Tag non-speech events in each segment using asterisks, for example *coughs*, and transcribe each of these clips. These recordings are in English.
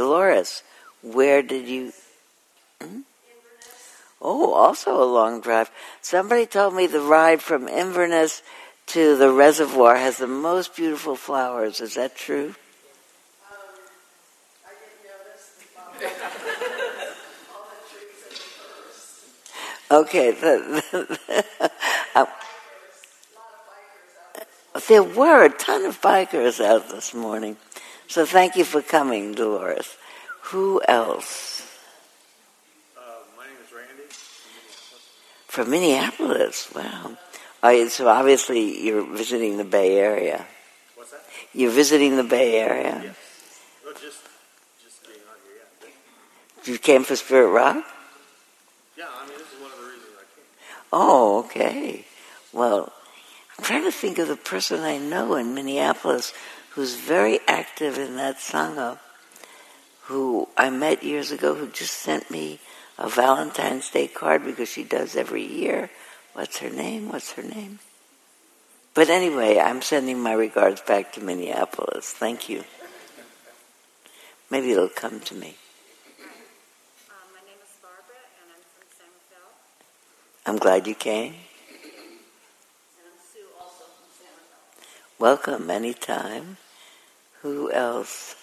Dolores, where did you? Hmm? Oh, also a long drive. Somebody told me the ride from Inverness to the reservoir has the most beautiful flowers. Is that true? *laughs* Okay. uh, *laughs* there were a ton of bikers out this morning. So thank you for coming, Dolores. Who else? Uh, my name is Randy. From Minneapolis. Wow. Oh, so obviously you're visiting the Bay Area. What's that? You're visiting the Bay Area. Yes. Oh, just, just on here, yeah. You came for Spirit Rock? Yeah, I mean, this is one of the reasons I came. Oh, okay. Well, I'm trying to think of the person I know in Minneapolis who's very active in that Sangha, who I met years ago, who just sent me a Valentine's Day card because she does every year. What's her name? What's her name? But anyway, I'm sending my regards back to Minneapolis. Thank you. Maybe it'll come to me. Um, my name is Barbara, and I'm from San Rafael. I'm glad you came. And I'm Sue, also from San Rafael. Welcome anytime. Who else?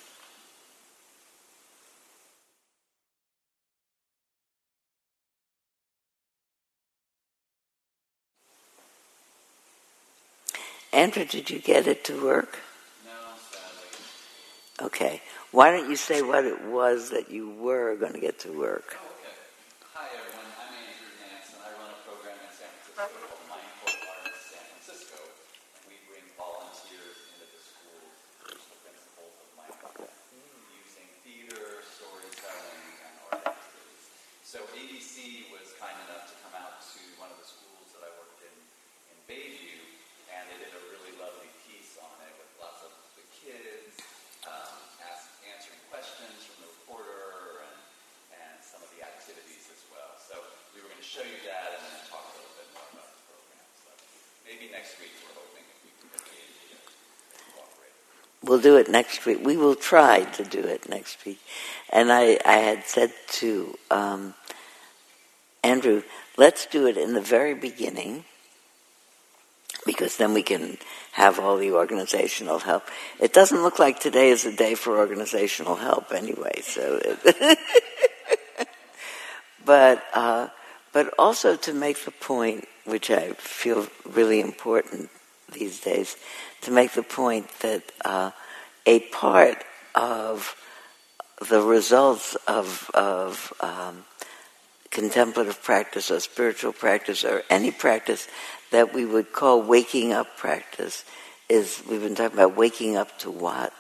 Andrew, did you get it to work? No, sadly. Okay. Why don't you say what it was that you were going to get to work? Okay. Hi, everyone. I'm Andrew Nance, and I run a program in San Francisco called Mindful Arts San Francisco. And we bring volunteers into the schools to teach the principles of mindfulness using theater, storytelling, and art activities. So Was kind enough to come out to one of the schools that I worked in in Bayview, and they did a really lovely piece on it with lots of the kids um, ask, answering questions from the reporter and, and some of the activities as well. So we were going to show you that and then talk a little bit more about the program. So maybe next week we're hoping if we can get the cooperate. We'll do it next week. We will try to do it next week. And I, I had said to um, Andrew, let's do it in the very beginning because then we can have all the organizational help. It doesn't look like today is a day for organizational help anyway. So, *laughs* but uh, but also to make the point, which I feel really important these days, to make the point that uh, a part of the results of of um, contemplative practice or spiritual practice or any practice that we would call waking up practice is we've been talking about waking up to what?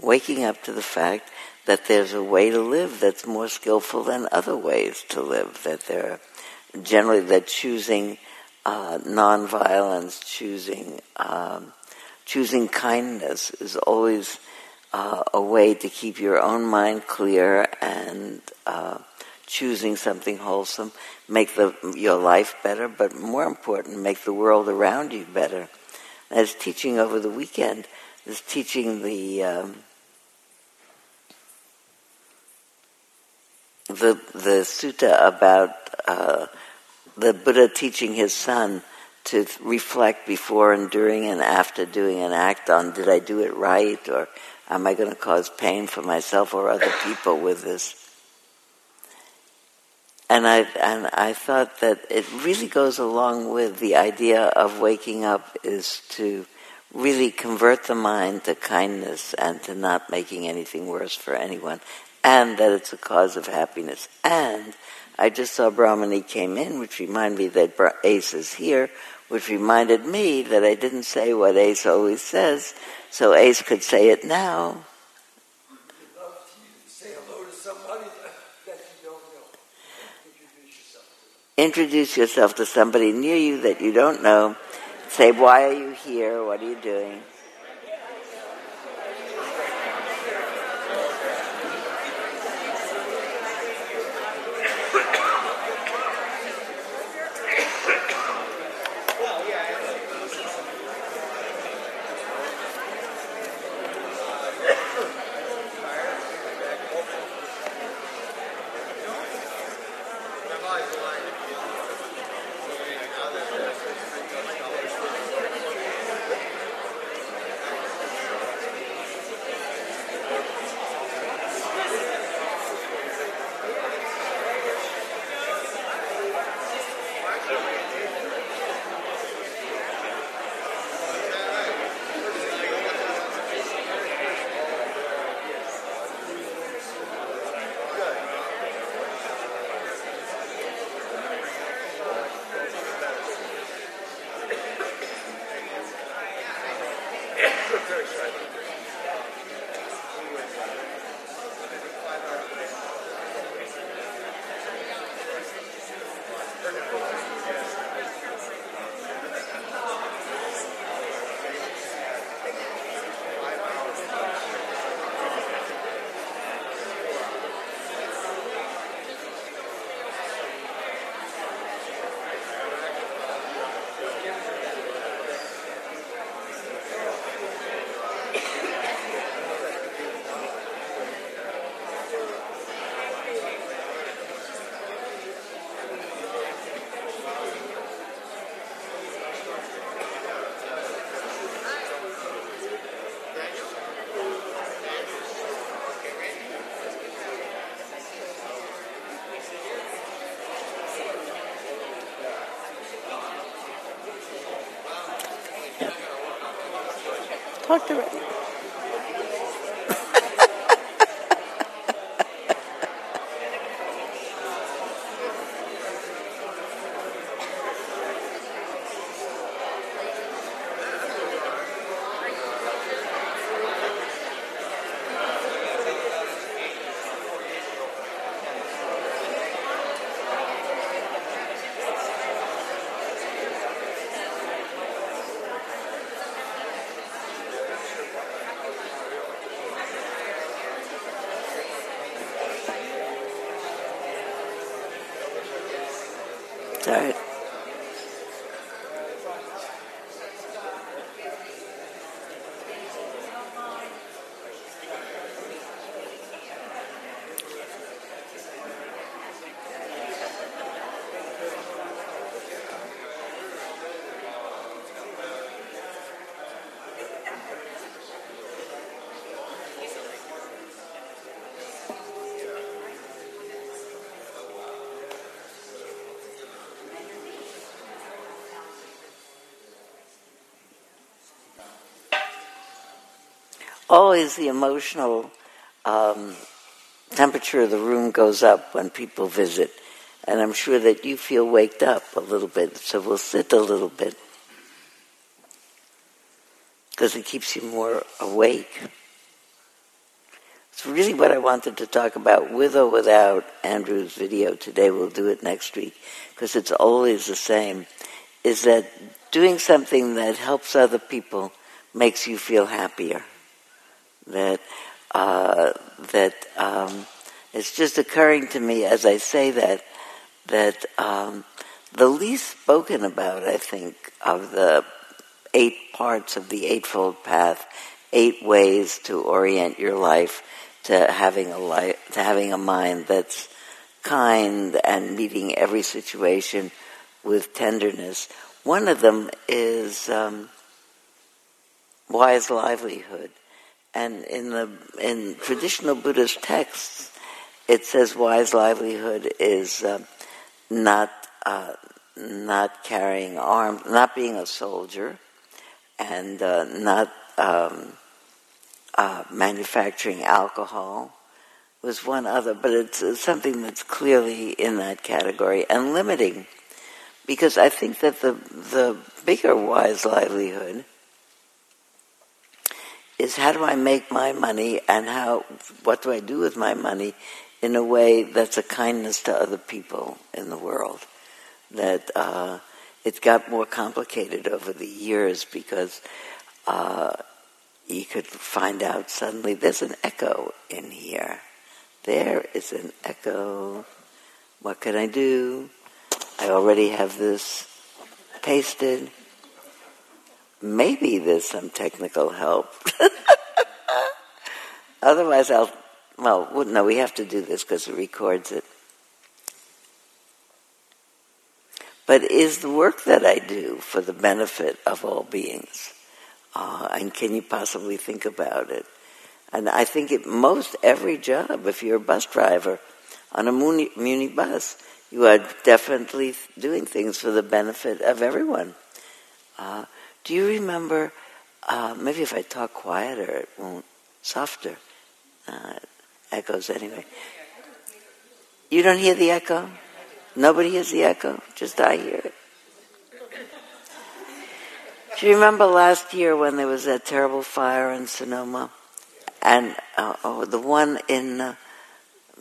Waking up to the fact that there's a way to live that's more skillful than other ways to live, that there are generally that choosing uh, nonviolence, choosing um, choosing kindness is always uh, a way to keep your own mind clear and uh, choosing something wholesome, make the, your life better, but more important, make the world around you better. As teaching over the weekend, is teaching the um, the the sutta about uh, the Buddha teaching his son to reflect before and during and after doing an act on did I do it right or am I going to cause pain for myself or other people with this? And I and I thought that it really goes along with the idea of waking up is to really convert the mind to kindness and to not making anything worse for anyone, and that it's a cause of happiness. And I just saw Brahmani came in, which reminded me that Ace is here, which reminded me that I didn't say what Ace always says, so Ace could say it now. Introduce yourself to somebody near you that you don't know. Say, why are you here? What are you doing? Sorry. Always the emotional um, temperature of the room goes up when people visit. And I'm sure that you feel waked up a little bit, so we'll sit a little bit. Because it keeps you more awake. It's really what I wanted to talk about with or without Andrew's video today. We'll do it next week because it's always the same. Is that doing something that helps other people makes you feel happier that uh, that um, it's just occurring to me as I say that that um, the least spoken about, I think, of the eight parts of the Eightfold Path, eight ways to orient your life to having a life, to having a mind that's kind and meeting every situation with tenderness. One of them is um, wise livelihood. And in the in traditional Buddhist texts, it says wise livelihood is uh, not uh, not carrying arms, not being a soldier, and uh, not um, uh, manufacturing alcohol. Was one other, but it's, it's something that's clearly in that category and limiting, because I think that the the bigger wise livelihood is how do I make my money and how what do I do with my money in a way that's a kindness to other people in the world. That uh, it got more complicated over the years because uh, you could find out suddenly there's an echo in here. There is an echo. What can I do? I already have this pasted maybe there's some technical help. *laughs* Otherwise, I'll, well, no, we have to do this because it records it. But is the work that I do for the benefit of all beings? Uh, and can you possibly think about it? And I think it, most every job, if you're a bus driver on a muni, muni bus, you are definitely doing things for the benefit of everyone. Uh, do you remember? Uh, maybe if I talk quieter, it won't softer. Uh, echoes anyway. You don't hear the echo? Nobody hears the echo? Just I hear it. Do you remember last year when there was that terrible fire in Sonoma? And uh, oh, the one in, uh,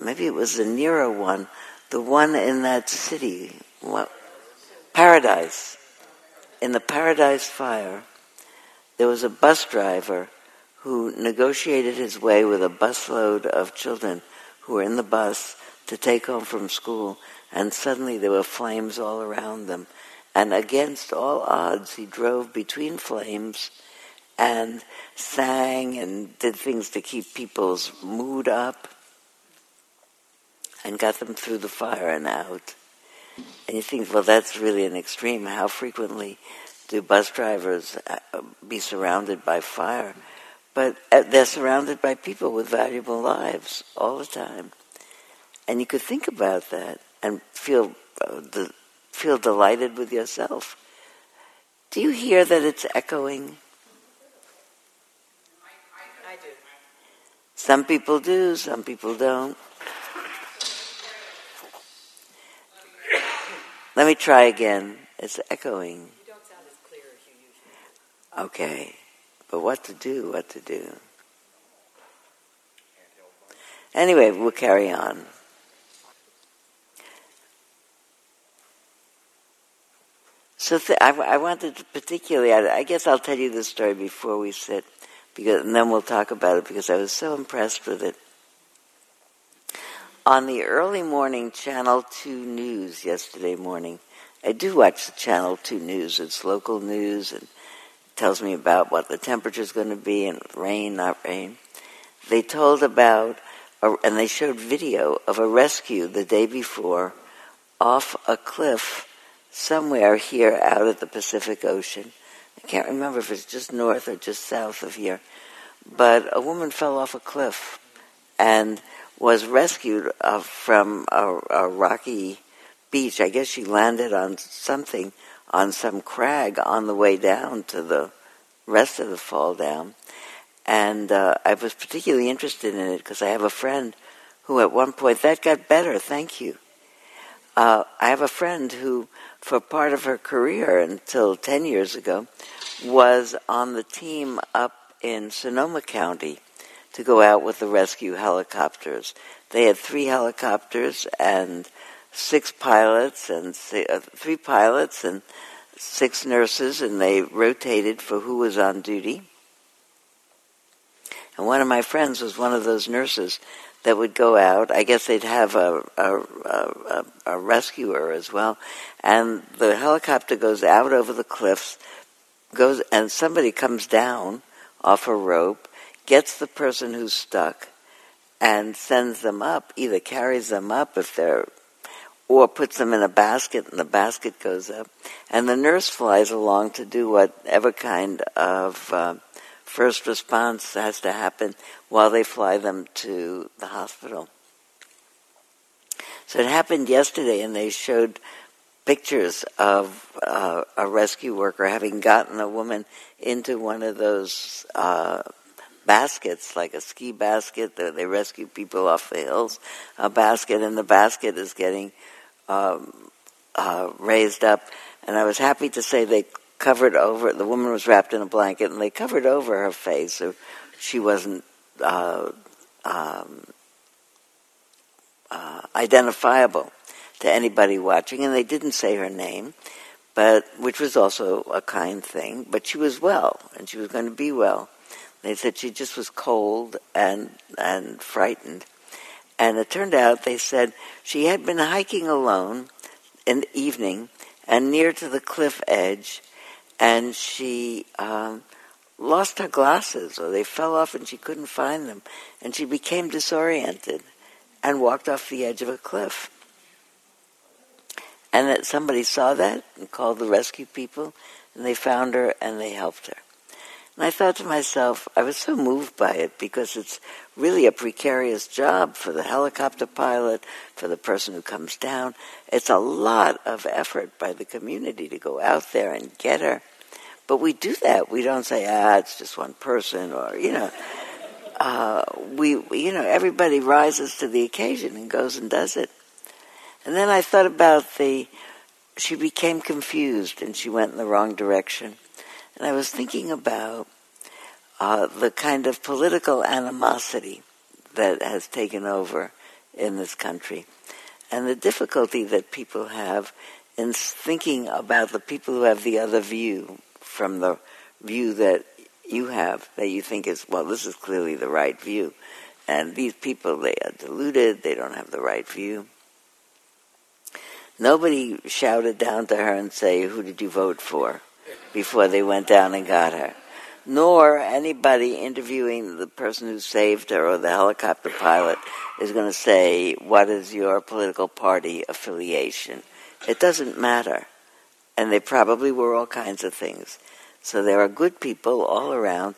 maybe it was the Nero one, the one in that city, what? Paradise in the Paradise Fire, there was a bus driver who negotiated his way with a busload of children who were in the bus to take home from school, and suddenly there were flames all around them. And against all odds, he drove between flames and sang and did things to keep people's mood up and got them through the fire and out. And you think, well, that's really an extreme. How frequently do bus drivers uh, be surrounded by fire? But uh, they're surrounded by people with valuable lives all the time. And you could think about that and feel uh, the, feel delighted with yourself. Do you hear that it's echoing? I do. Some people do, some people don't. Let me try again. It's echoing. You don't sound as clear as you usually Okay. But what to do, what to do. Anyway, we'll carry on. So th- I, I wanted to particularly, I, I guess I'll tell you the story before we sit, because, and then we'll talk about it because I was so impressed with it. On the early morning Channel 2 news yesterday morning, I do watch the Channel 2 news. It's local news and tells me about what the temperature is going to be and rain, not rain. They told about, and they showed video of a rescue the day before off a cliff somewhere here out at the Pacific Ocean. I can't remember if it's just north or just south of here. But a woman fell off a cliff and was rescued uh, from a, a rocky beach. I guess she landed on something, on some crag on the way down to the rest of the fall down. And uh, I was particularly interested in it because I have a friend who at one point, that got better, thank you. Uh, I have a friend who, for part of her career until 10 years ago, was on the team up in Sonoma County to go out with the rescue helicopters. They had three helicopters and six pilots and uh, three pilots and six nurses, and they rotated for who was on duty. And one of my friends was one of those nurses that would go out. I guess they'd have a, a, a, a rescuer as well. And the helicopter goes out over the cliffs, goes, and somebody comes down off a rope, gets the person who's stuck, and sends them up, either carries them up if they're, or puts them in a basket and the basket goes up. And the nurse flies along to do whatever kind of uh, first response has to happen while they fly them to the hospital. So it happened yesterday, and they showed pictures of uh, a rescue worker having gotten a woman into one of those uh, baskets, like a ski basket. They rescue people off the hills. A basket, and the basket is getting um, uh, raised up. And I was happy to say they covered over. The woman was wrapped in a blanket, and they covered over her face, so she wasn't uh, um, uh, identifiable to anybody watching, and they didn't say her name, but which was also a kind thing. But she was well, and she was going to be well. They said she just was cold and and frightened, and it turned out they said she had been hiking alone in the evening and near to the cliff edge, and she um, lost her glasses or they fell off and she couldn't find them and she became disoriented and walked off the edge of a cliff. And that somebody saw that and called the rescue people and they found her and they helped her and i thought to myself i was so moved by it because it's really a precarious job for the helicopter pilot for the person who comes down it's a lot of effort by the community to go out there and get her but we do that. We don't say, ah, it's just one person, or you know, uh, we, you know, everybody rises to the occasion and goes and does it. And then I thought about the. She became confused and she went in the wrong direction, and I was thinking about uh, the kind of political animosity that has taken over in this country, and the difficulty that people have in thinking about the people who have the other view from the view that you have, that you think is, well, this is clearly the right view. And these people, they are deluded, they don't have the right view. Nobody shouted down to her and say, who did you vote for? Before they went down and got her. Nor anybody interviewing the person who saved her or the helicopter pilot is going to say, what is your political party affiliation? It doesn't matter. And they probably were all kinds of things. So there are good people all around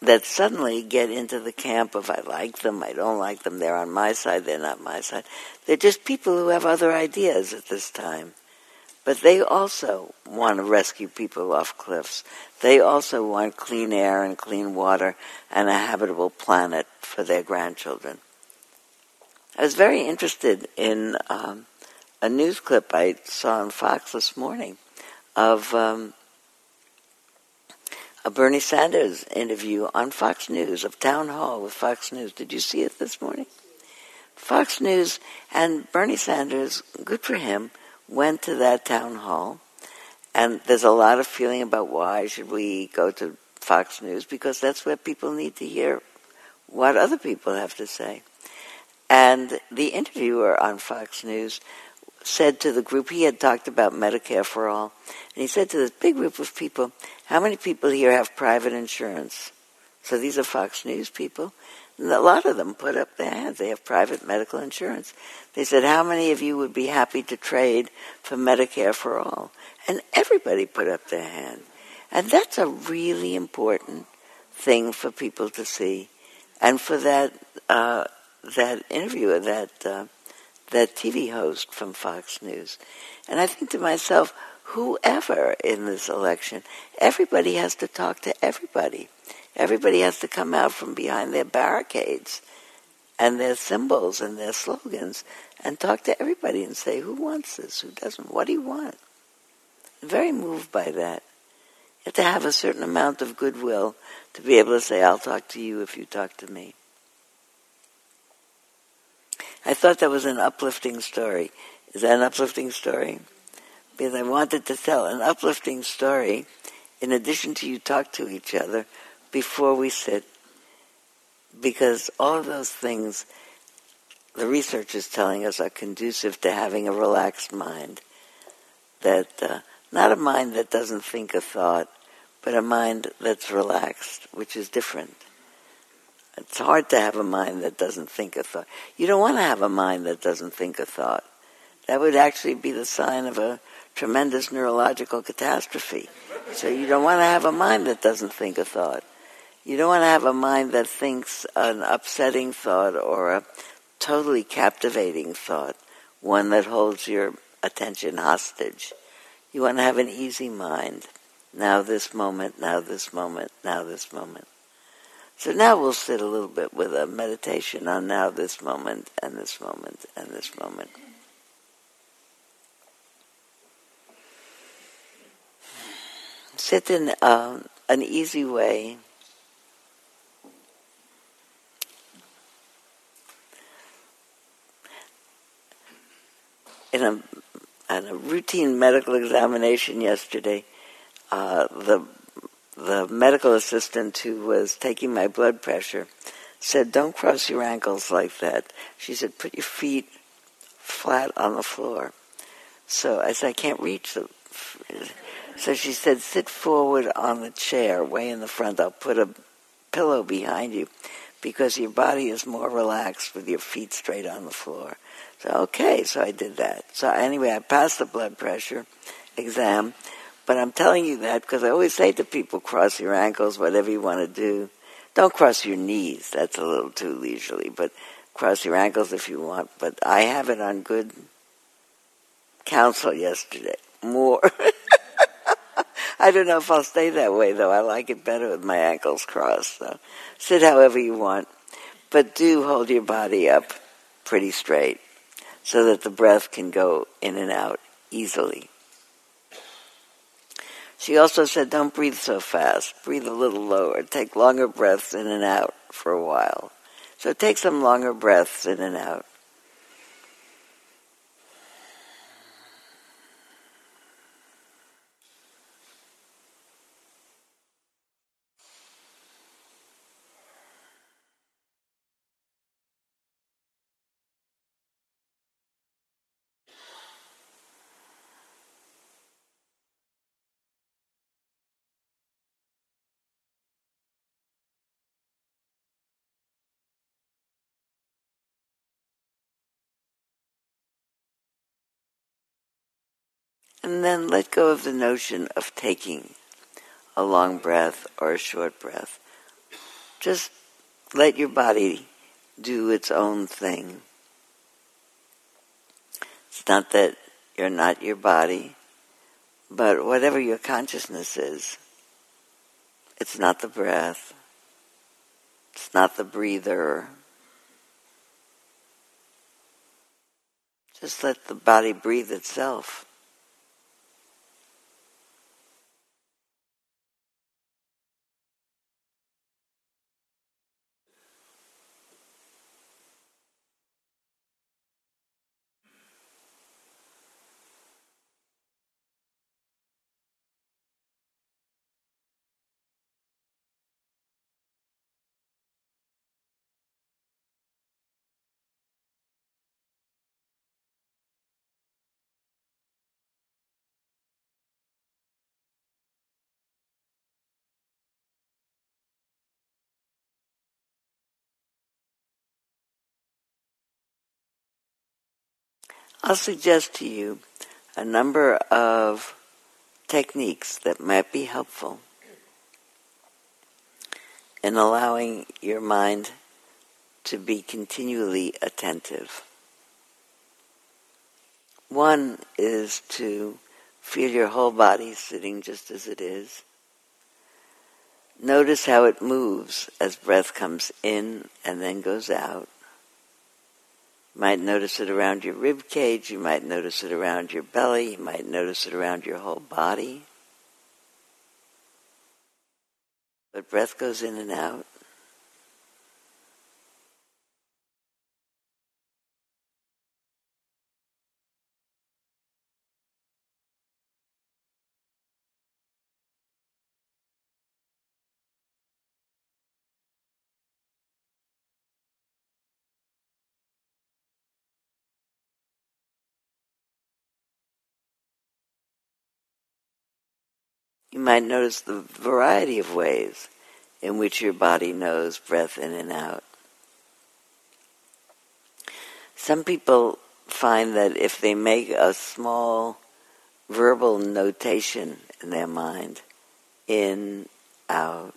that suddenly get into the camp of I like them, I don't like them, they're on my side, they're not my side. They're just people who have other ideas at this time. But they also want to rescue people off cliffs. They also want clean air and clean water and a habitable planet for their grandchildren. I was very interested in um, a news clip I saw on Fox this morning of um, a Bernie Sanders interview on Fox News, of Town Hall with Fox News. Did you see it this morning? Fox News and Bernie Sanders, good for him, went to that town hall. And there's a lot of feeling about why should we go to Fox News because that's where people need to hear what other people have to say. And the interviewer on Fox News said to the group, he had talked about Medicare for all, and he said to this big group of people, how many people here have private insurance? So these are Fox News people. And a lot of them put up their hands. They have private medical insurance. They said, how many of you would be happy to trade for Medicare for all? And everybody put up their hand. And that's a really important thing for people to see. And for that, uh, that interviewer, that, uh, that TV host from Fox News. And I think to myself, whoever in this election, everybody has to talk to everybody. Everybody has to come out from behind their barricades and their symbols and their slogans and talk to everybody and say, who wants this? Who doesn't? What do you want? Very moved by that. You have to have a certain amount of goodwill to be able to say, I'll talk to you if you talk to me. I thought that was an uplifting story. Is that an uplifting story? Because I wanted to tell an uplifting story in addition to you talk to each other before we sit. Because all those things the research is telling us are conducive to having a relaxed mind. That uh, not a mind that doesn't think a thought, but a mind that's relaxed, which is different. It's hard to have a mind that doesn't think a thought. You don't want to have a mind that doesn't think a thought. That would actually be the sign of a tremendous neurological catastrophe. So you don't want to have a mind that doesn't think a thought. You don't want to have a mind that thinks an upsetting thought or a totally captivating thought, one that holds your attention hostage. You want to have an easy mind. Now this moment, now this moment, now this moment. So now we'll sit a little bit with a meditation on now this moment and this moment and this moment. Sit in uh, an easy way in a, a routine medical examination yesterday, uh, the the medical assistant who was taking my blood pressure said, "Don't cross your ankles like that." She said, "Put your feet flat on the floor." So I said, "I can't reach them." So she said, "Sit forward on the chair, way in the front. I'll put a pillow behind you." Because your body is more relaxed with your feet straight on the floor. So, okay, so I did that. So anyway, I passed the blood pressure exam, but I'm telling you that because I always say to people, cross your ankles, whatever you want to do. Don't cross your knees. That's a little too leisurely, but cross your ankles if you want. But I have it on good counsel yesterday. More. *laughs* I don't know if I'll stay that way though. I like it better with my ankles crossed. So sit however you want, but do hold your body up pretty straight so that the breath can go in and out easily. She also said, don't breathe so fast. Breathe a little lower. Take longer breaths in and out for a while. So take some longer breaths in and out. And then let go of the notion of taking a long breath or a short breath. Just let your body do its own thing. It's not that you're not your body. But whatever your consciousness is, it's not the breath, it's not the breather. Just let the body breathe itself. I'll suggest to you a number of techniques that might be helpful in allowing your mind to be continually attentive. One is to feel your whole body sitting just as it is. Notice how it moves as breath comes in and then goes out. You might notice it around your rib cage, you might notice it around your belly, you might notice it around your whole body. But breath goes in and out. You might notice the variety of ways in which your body knows breath in and out. Some people find that if they make a small verbal notation in their mind, in, out,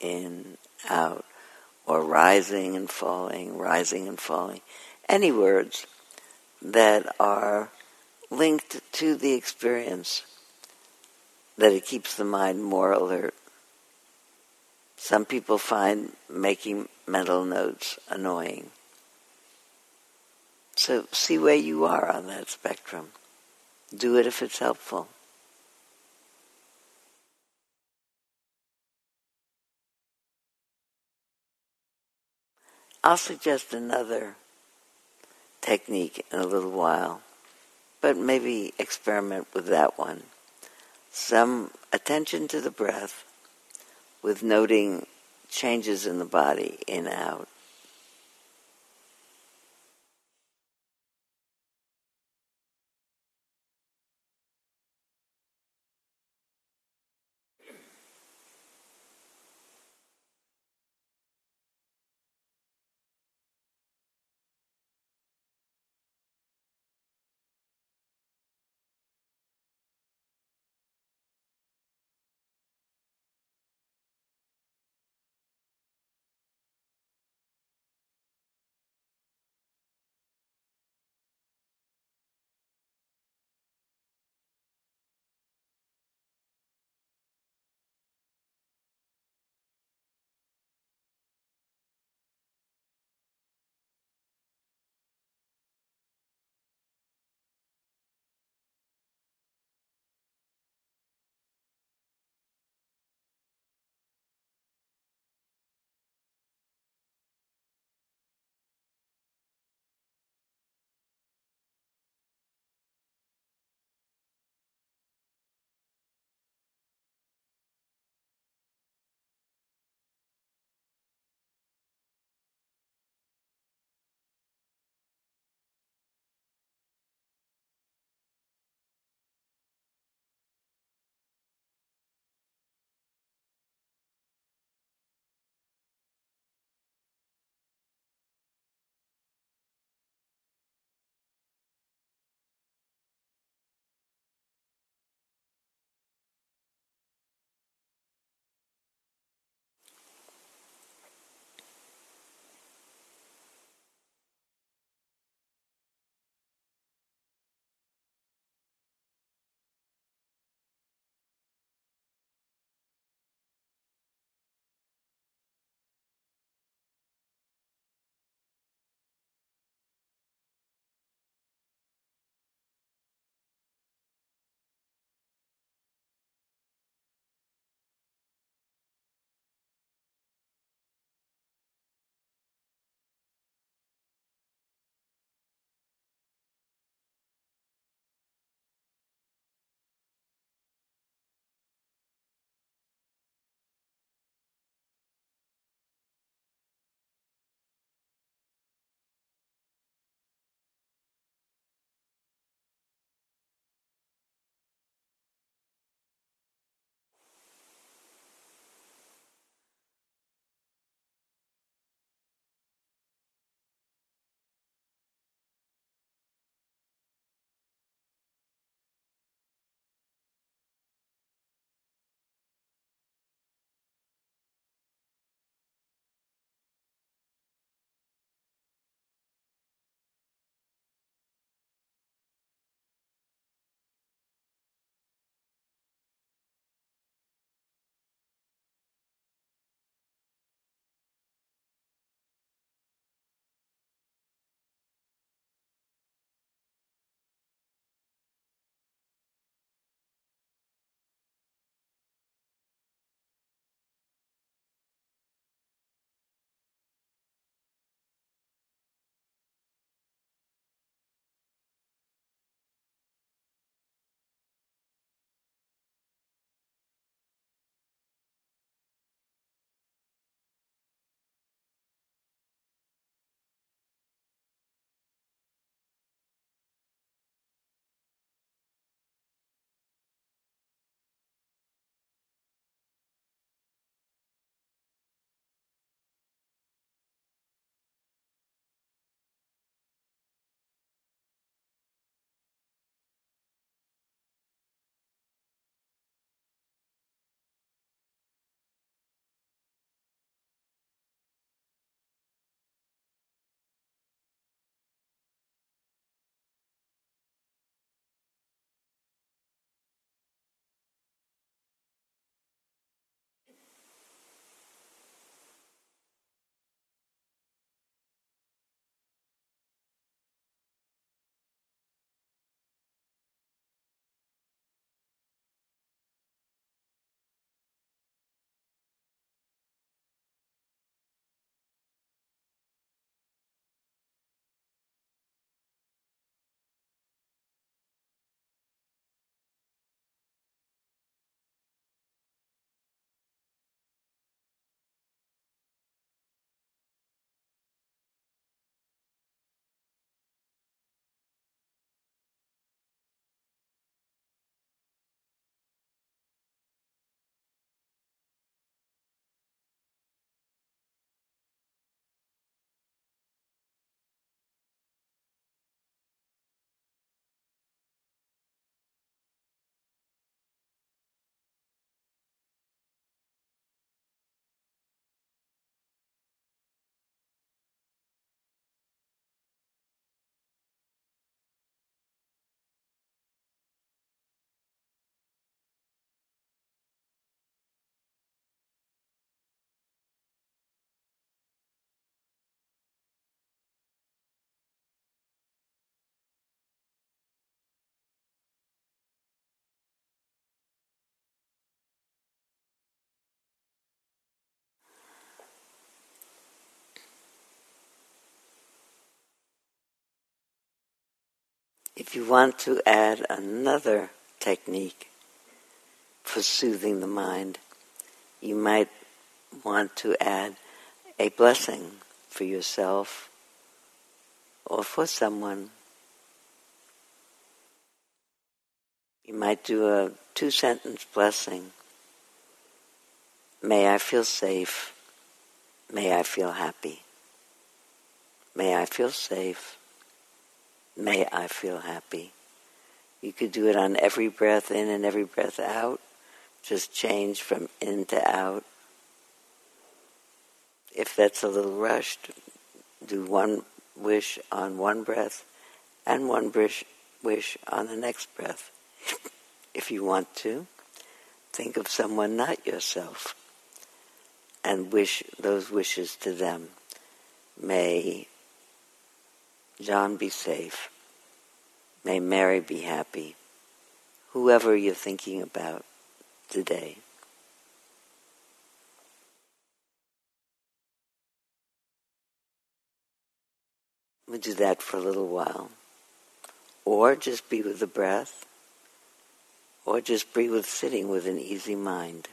in, out, or rising and falling, rising and falling, any words that are linked to the experience that it keeps the mind more alert. Some people find making mental notes annoying. So see where you are on that spectrum. Do it if it's helpful. I'll suggest another technique in a little while, but maybe experiment with that one some attention to the breath with noting changes in the body in out. If you want to add another technique for soothing the mind, you might want to add a blessing for yourself or for someone. You might do a two sentence blessing. May I feel safe. May I feel happy. May I feel safe. May I feel happy. You could do it on every breath in and every breath out. Just change from in to out. If that's a little rushed, do one wish on one breath and one wish, on the next breath. *laughs* if you want to, think of someone not yourself and wish those wishes to them. May John be safe. May Mary be happy. Whoever you're thinking about today. We do that for a little while. Or just be with the breath. Or just be with sitting with an easy mind.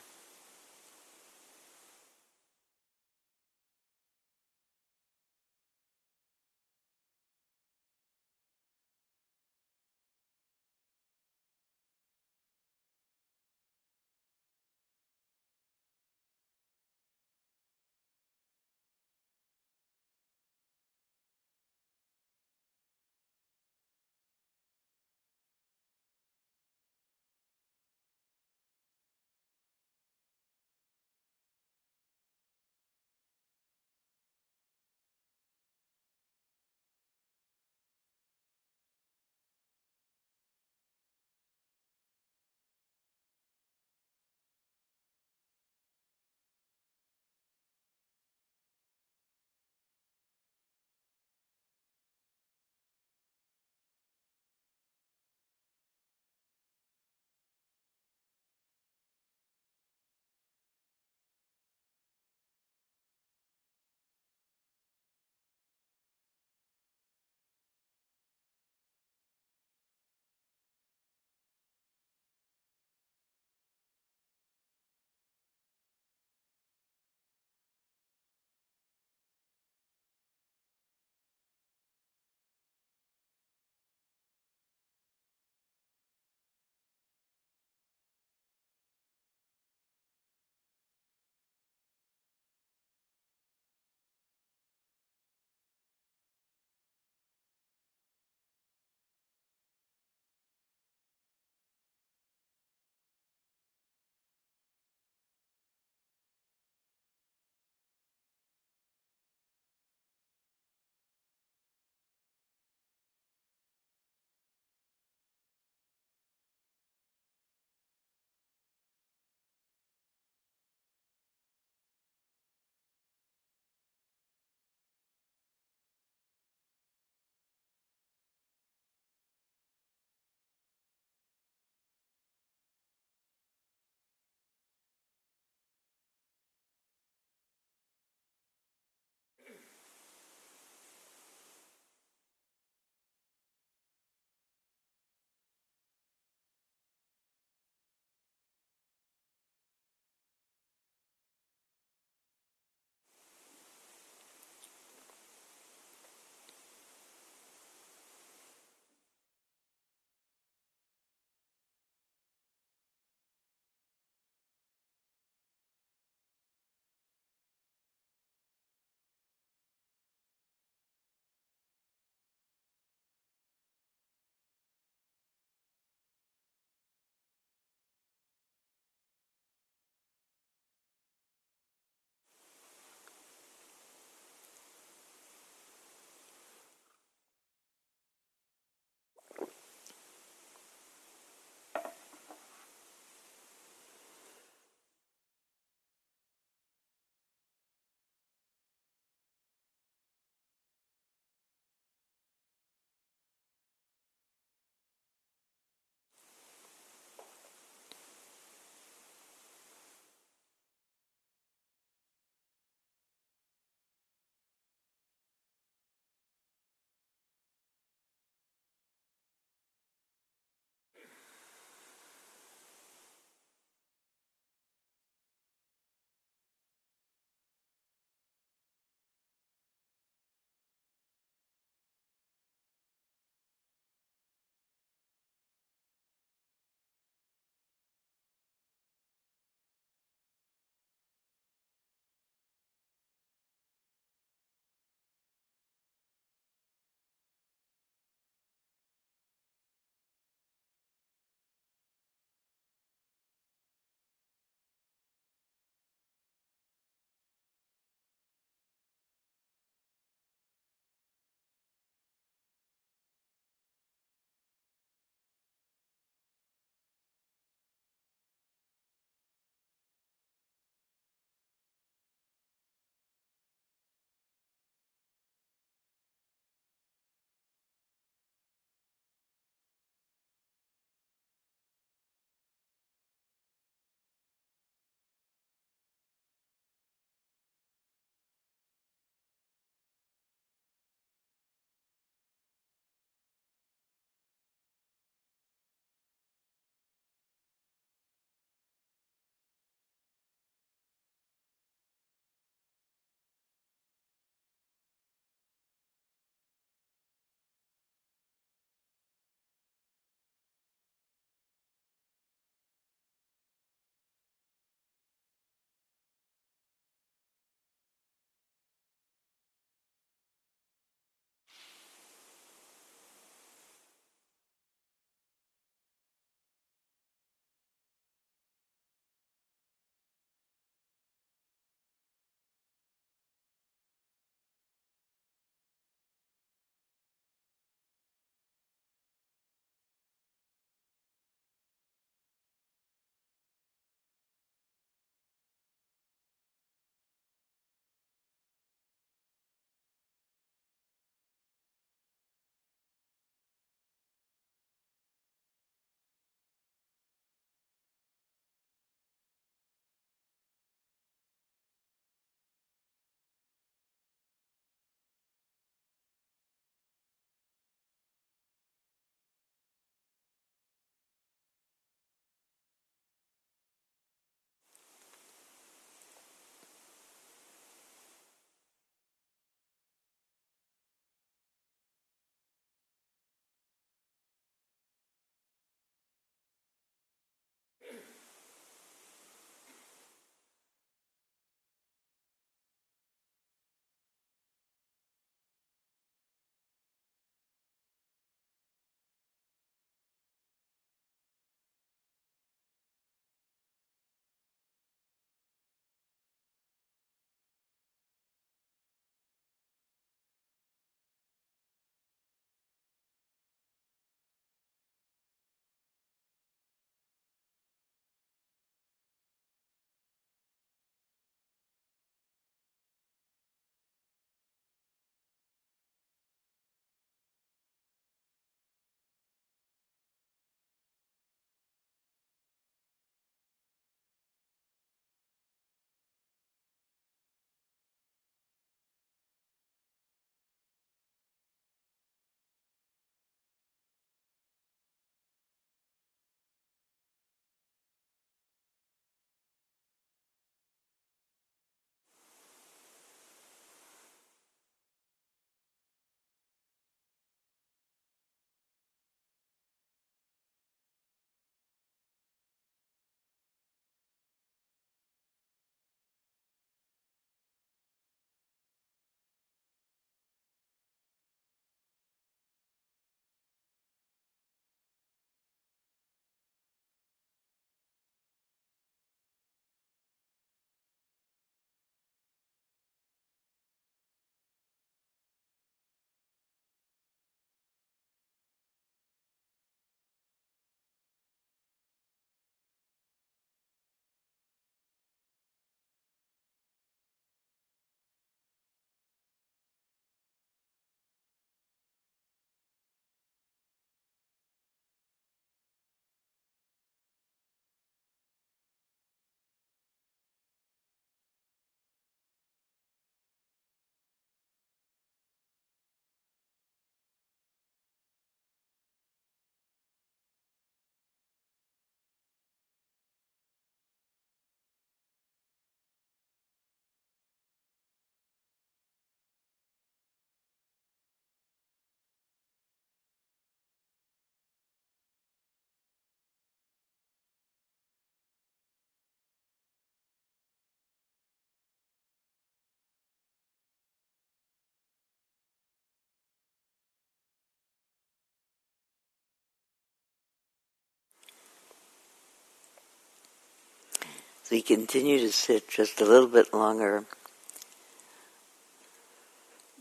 We continue to sit just a little bit longer,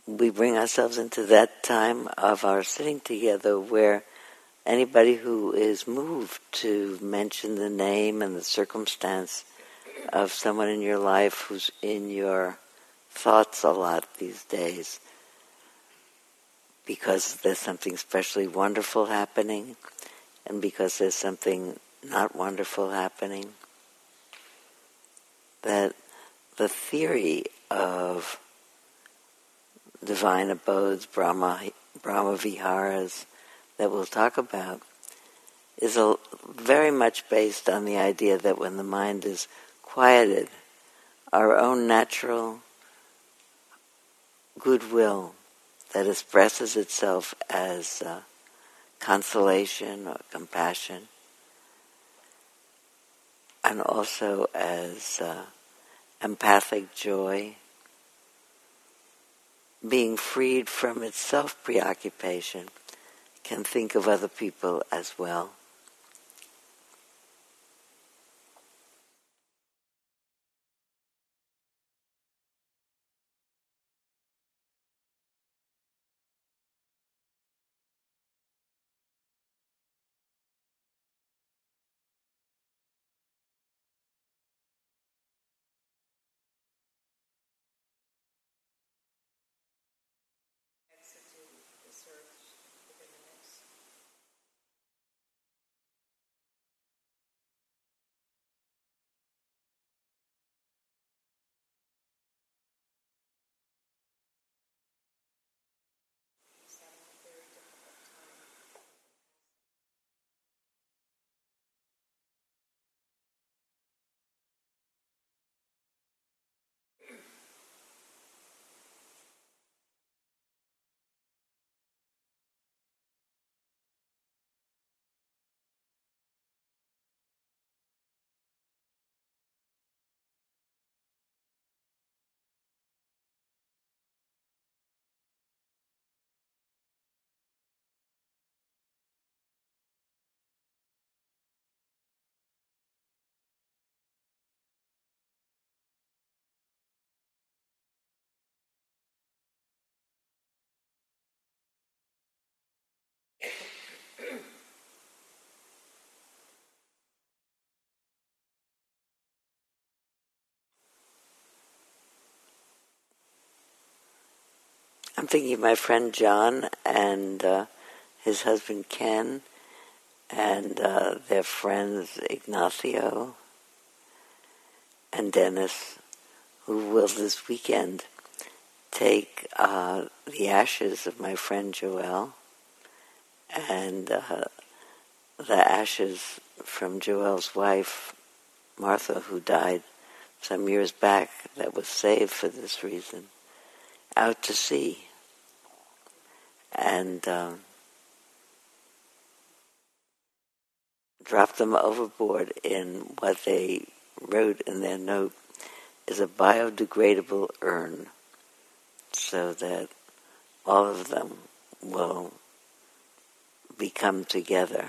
we bring ourselves into that time of our sitting together where anybody who is moved to mention the name and the circumstance of someone in your life who's in your thoughts a lot these days because there's something especially wonderful happening and because there's something not wonderful happening that the theory of divine abodes, Brahma, Brahma Viharas, that we'll talk about is a, very much based on the idea that when the mind is quieted, our own natural goodwill that expresses itself as uh, consolation or compassion and also as uh, empathic joy, being freed from its self preoccupation, can think of other people as well. I'm thinking of my friend John and uh, his husband Ken and uh, their friends Ignacio and Dennis, who will this weekend take uh, the ashes of my friend Joel and uh, the ashes from Joel's wife, Martha, who died some years back, that was saved for this reason, out to sea. And um, drop them overboard in what they wrote in their note is a biodegradable urn so that all of them will become together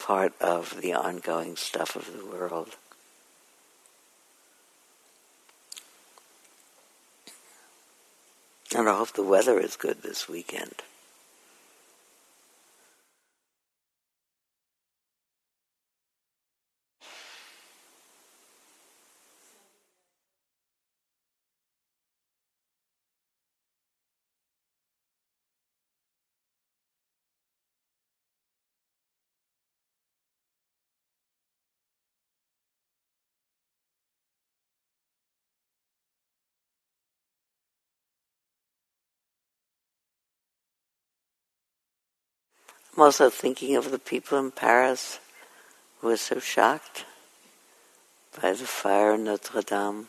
part of the ongoing stuff of the world. And I hope the weather is good this weekend. I'm also thinking of the people in Paris who were so shocked by the fire in Notre Dame.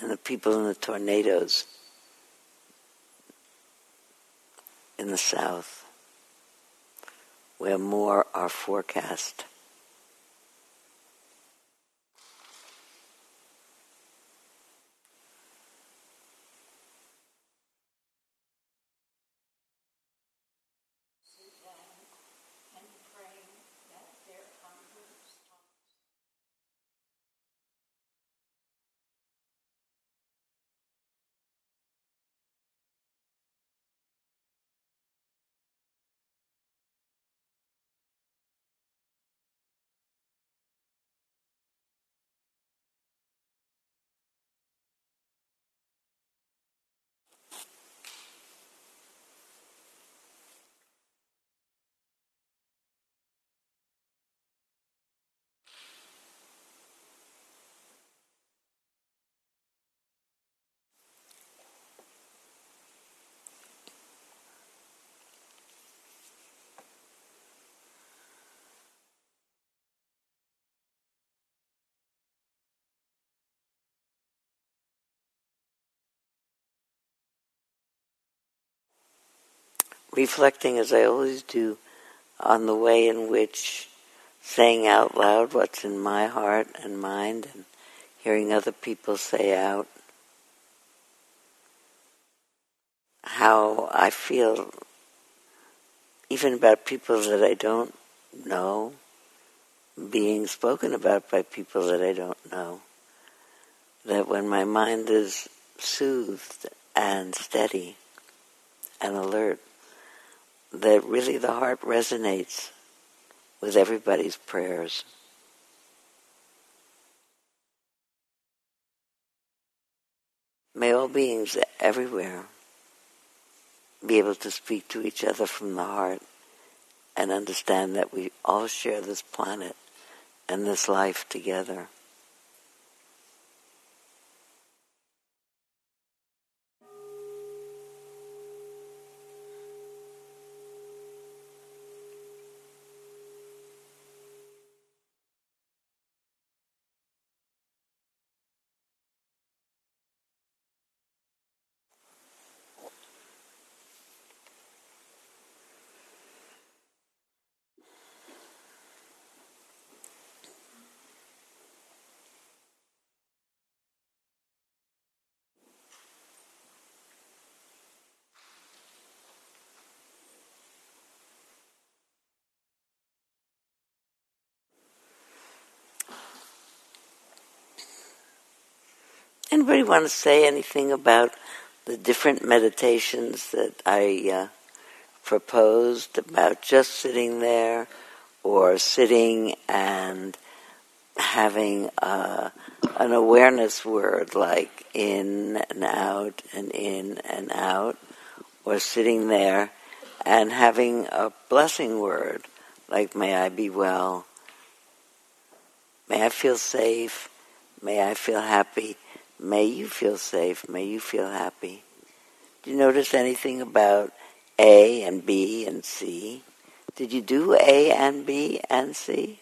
And the people in the tornadoes in the south, where more are forecast. Reflecting, as I always do, on the way in which saying out loud what's in my heart and mind and hearing other people say out how I feel even about people that I don't know being spoken about by people that I don't know. That when my mind is soothed and steady and alert, that really the heart resonates with everybody's prayers. May all beings everywhere be able to speak to each other from the heart and understand that we all share this planet and this life together. Anybody want to say anything about the different meditations that I uh, proposed about just sitting there or sitting and having uh, an awareness word like in and out and in and out, or sitting there and having a blessing word like may I be well, may I feel safe, may I feel happy, May you feel safe. May you feel happy. Did you notice anything about A and B and C? Did you do A and B and C?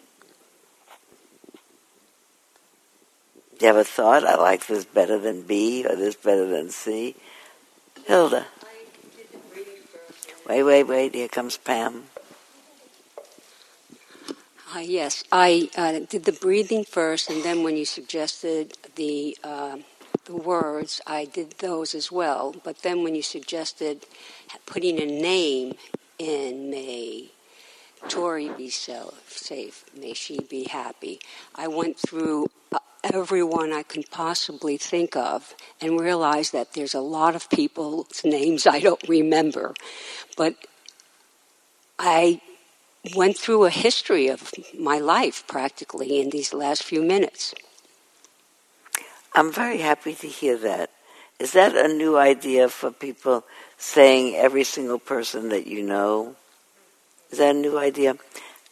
Do you have a thought? I like this better than B or this better than C. Hilda. Wait, wait, wait. Here comes Pam. Uh, yes, I uh, did the breathing first, and then when you suggested the uh, the words, I did those as well. But then when you suggested putting a name in May Tori be safe, may she be happy, I went through uh, everyone I can possibly think of and realized that there's a lot of people's *laughs* names I don't remember. But I went through a history of my life practically in these last few minutes. I'm very happy to hear that. Is that a new idea for people saying every single person that you know? Is that a new idea?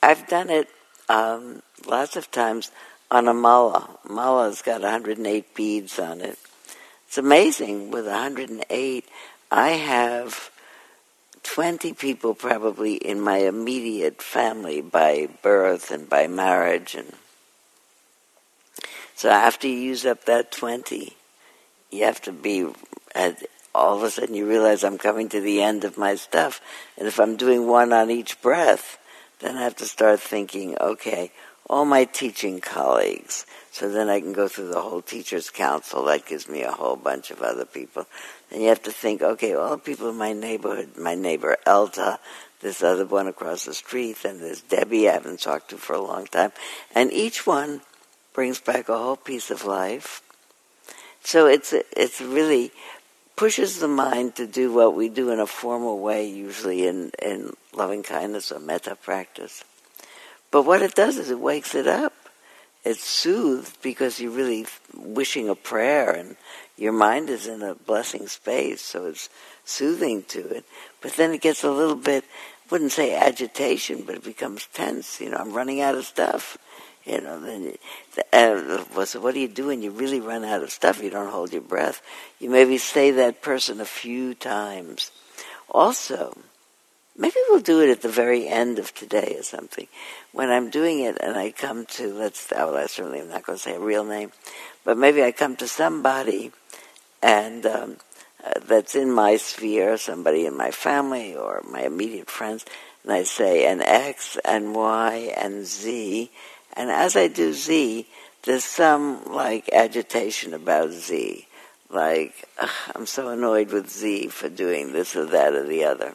I've done it um, lots of times on a mala. Mala's got 108 beads on it. It's amazing. With 108, I have 20 people probably in my immediate family by birth and by marriage and so after you use up that 20, you have to be, all of a sudden you realize I'm coming to the end of my stuff. And if I'm doing one on each breath, then I have to start thinking, okay, all my teaching colleagues. So then I can go through the whole teacher's council. That gives me a whole bunch of other people. And you have to think, okay, all the people in my neighborhood, my neighbor Elta, this other one across the street, and there's Debbie I haven't talked to for a long time. And each one brings back a whole piece of life. So it's it's really pushes the mind to do what we do in a formal way, usually in, in loving kindness or metta practice. But what it does is it wakes it up. It's soothed because you're really wishing a prayer and your mind is in a blessing space, so it's soothing to it. But then it gets a little bit, wouldn't say agitation, but it becomes tense. You know, I'm running out of stuff. You know, then uh, so what do you do when you really run out of stuff? You don't hold your breath. You maybe say that person a few times. Also, maybe we'll do it at the very end of today or something. When I'm doing it and I come to, let's, oh, I certainly am not going to say a real name, but maybe I come to somebody and um, uh, that's in my sphere, somebody in my family or my immediate friends, and I say an X and Y and Z, and as I do Z, there's some like agitation about Z, like I'm so annoyed with Z for doing this or that or the other.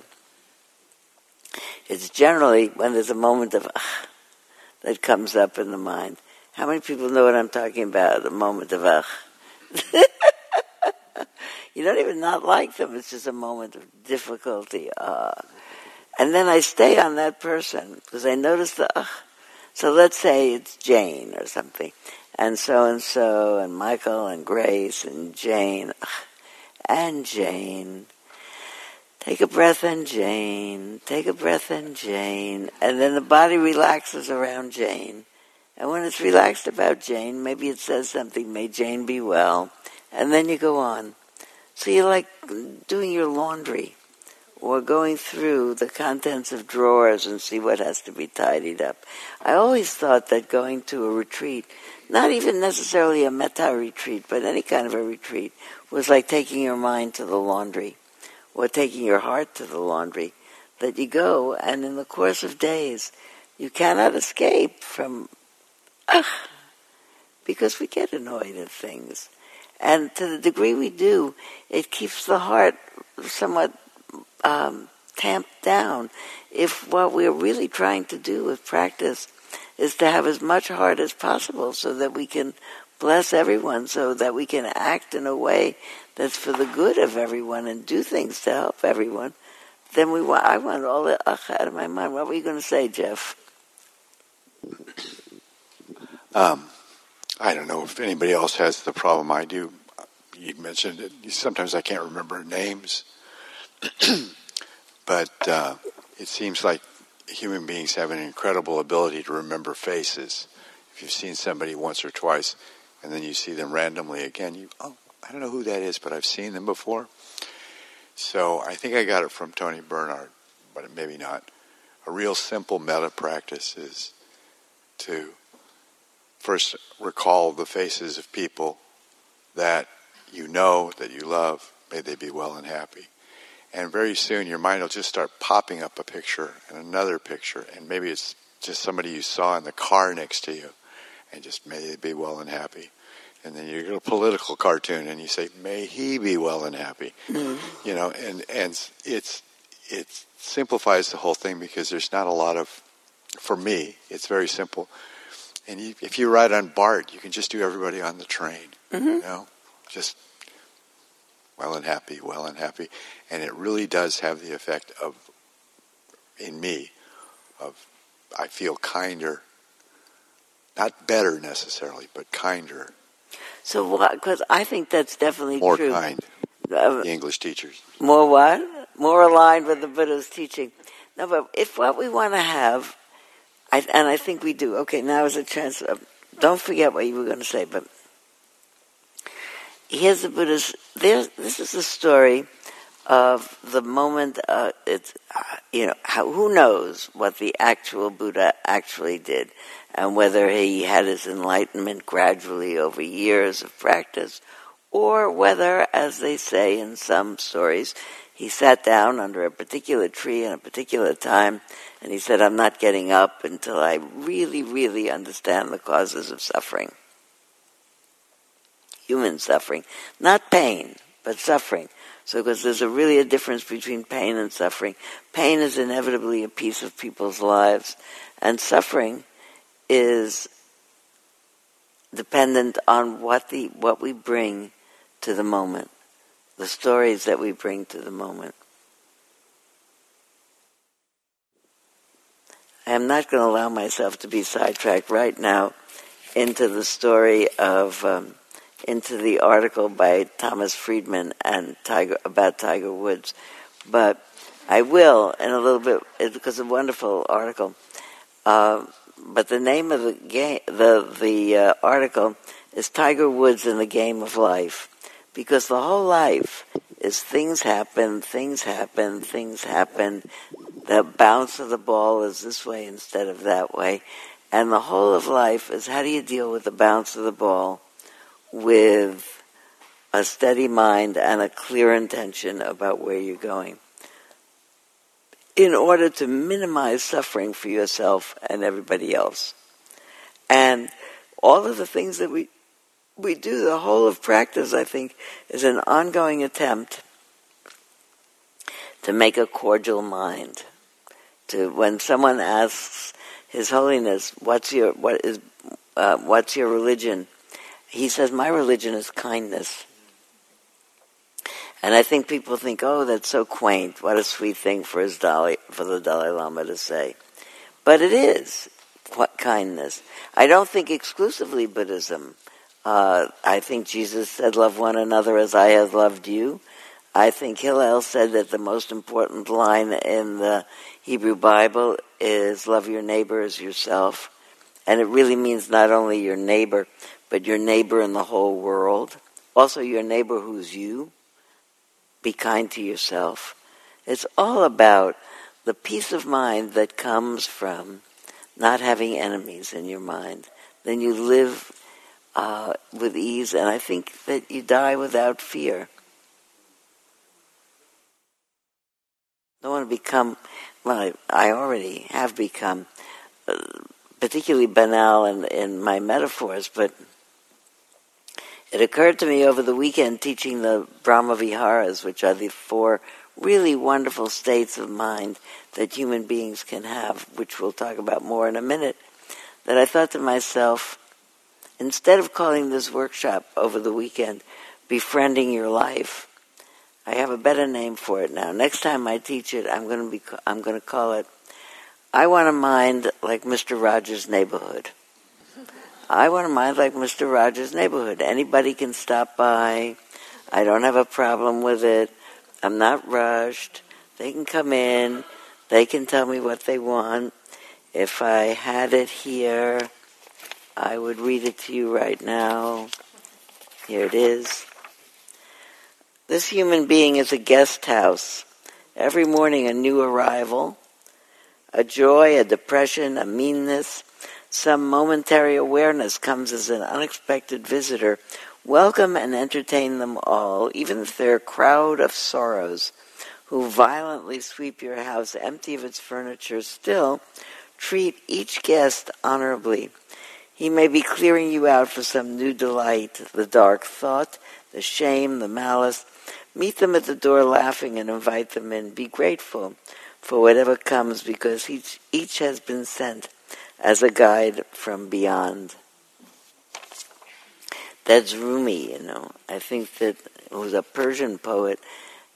It's generally when there's a moment of that comes up in the mind. How many people know what I'm talking about? A moment of ugh. *laughs* you don't even not like them. It's just a moment of difficulty. Uh, and then I stay on that person because I notice the ugh. So let's say it's Jane or something, and so and so, and Michael and Grace and Jane, ugh, and Jane. Take a breath in Jane. Take a breath in Jane. And then the body relaxes around Jane. And when it's relaxed about Jane, maybe it says something, may Jane be well. And then you go on. So you're like doing your laundry or going through the contents of drawers and see what has to be tidied up. I always thought that going to a retreat, not even necessarily a metta retreat, but any kind of a retreat, was like taking your mind to the laundry or taking your heart to the laundry, that you go and in the course of days you cannot escape from, ugh, because we get annoyed at things. And to the degree we do, it keeps the heart somewhat um, tamped down. If what we're really trying to do with practice is to have as much heart as possible so that we can bless everyone, so that we can act in a way that's for the good of everyone and do things to help everyone, then we want, I want all the ach out of my mind. What were you going to say, Jeff? Um, I don't know if anybody else has the problem I do. You mentioned it. Sometimes I can't remember names, *clears throat* but uh, it seems like human beings have an incredible ability to remember faces. If you've seen somebody once or twice, and then you see them randomly again, you oh, I don't know who that is, but I've seen them before. So I think I got it from Toni Bernhard, but maybe not. A real simple metta practice is to first recall the faces of people that you know, that you love. May they be well and happy. And very soon your mind will just start popping up a picture and another picture, and maybe it's just somebody you saw in the car next to you, and just may they be well and happy and then you get a political cartoon and you say, "May he be well and happy," mm-hmm. you know, and and it's it simplifies the whole thing because there's not a lot of, for me, it's very simple. And you, if you ride on BART, you can just do everybody on the train, mm-hmm. you know, just well and happy, well and happy, and it really does have the effect of, in me, of I feel kinder, not better necessarily, but kinder so what? Because I think that's definitely more true. kind. Uh, the English teachers. More what? More aligned with the Buddha's teaching. No, but if what we want to have, I, and I think we do. Okay, now is a chance. Of, don't forget what you were going to say, but here's the Buddha's. There, this is the story of the moment. Uh, it's uh, you know how, who knows what the actual Buddha actually did and whether he had his enlightenment gradually over years of practice, or whether, as they say in some stories, he sat down under a particular tree in a particular time and he said, I'm not getting up until I really, really understand the causes of suffering. Human suffering. Not pain, but suffering. So, because there's a really a difference between pain and suffering. Pain is inevitably a piece of people's lives, and suffering is dependent on what the what we bring to the moment, the stories that we bring to the moment. I am not going to allow myself to be sidetracked right now into the story of um, into the article by Thomas Friedman and Tiger about Tiger Woods, but I will in a little bit because it's a wonderful article. Uh, but the name of the game, the the uh, article is Tiger Woods in the Game of Life, because the whole life is things happen, things happen, things happen. The bounce of the ball is this way instead of that way, and the whole of life is how do you deal with the bounce of the ball with a steady mind and a clear intention about where you're going in order to minimize suffering for yourself and everybody else. And all of the things that we we do, the whole of practice, I think, is an ongoing attempt to make a cordial mind. To when someone asks His Holiness, "What's your what is uh, what's your religion?" He says, "My religion is kindness." And I think people think, "Oh, that's so quaint. What a sweet thing for his Dalai, for the Dalai Lama to say." But it is kindness. I don't think exclusively Buddhism. Uh, I think Jesus said, "Love one another as I have loved you." I think Hillel said that the most important line in the Hebrew Bible is love your neighbor as yourself. And it really means not only your neighbor, but your neighbor in the whole world. Also, your neighbor who's you. Be kind to yourself. It's all about the peace of mind that comes from not having enemies in your mind. Then you live uh, with ease, and I think that you die without fear. don't want to become, well, I, I already have become uh, particularly banal in, in my metaphors, but it occurred to me over the weekend teaching the Brahma Viharas, which are the four really wonderful states of mind that human beings can have, which we'll talk about more in a minute, that I thought to myself, instead of calling this workshop over the weekend, Befriending Your Life, I have a better name for it now. Next time I teach it, I'm going to be I'm going to call it I want a mind like Mr. Rogers' neighborhood. I want to mind like Mr. Rogers' neighborhood. Anybody can stop by. I don't have a problem with it. I'm not rushed. They can come in. They can tell me what they want. If I had it here, I would read it to you right now. Here it is. This human being is a guest house. Every morning, a new arrival, a joy, a depression, a meanness, some momentary awareness comes as an unexpected visitor. Welcome and entertain them all, even if they're a crowd of sorrows who violently sweep your house empty of its furniture. Still, treat each guest honorably. He may be clearing you out for some new delight, the dark thought, the shame, the malice, Meet them at the door laughing and invite them in. Be grateful for whatever comes because each, each has been sent as a guide from beyond. That's Rumi, you know. I think that who's a Persian poet.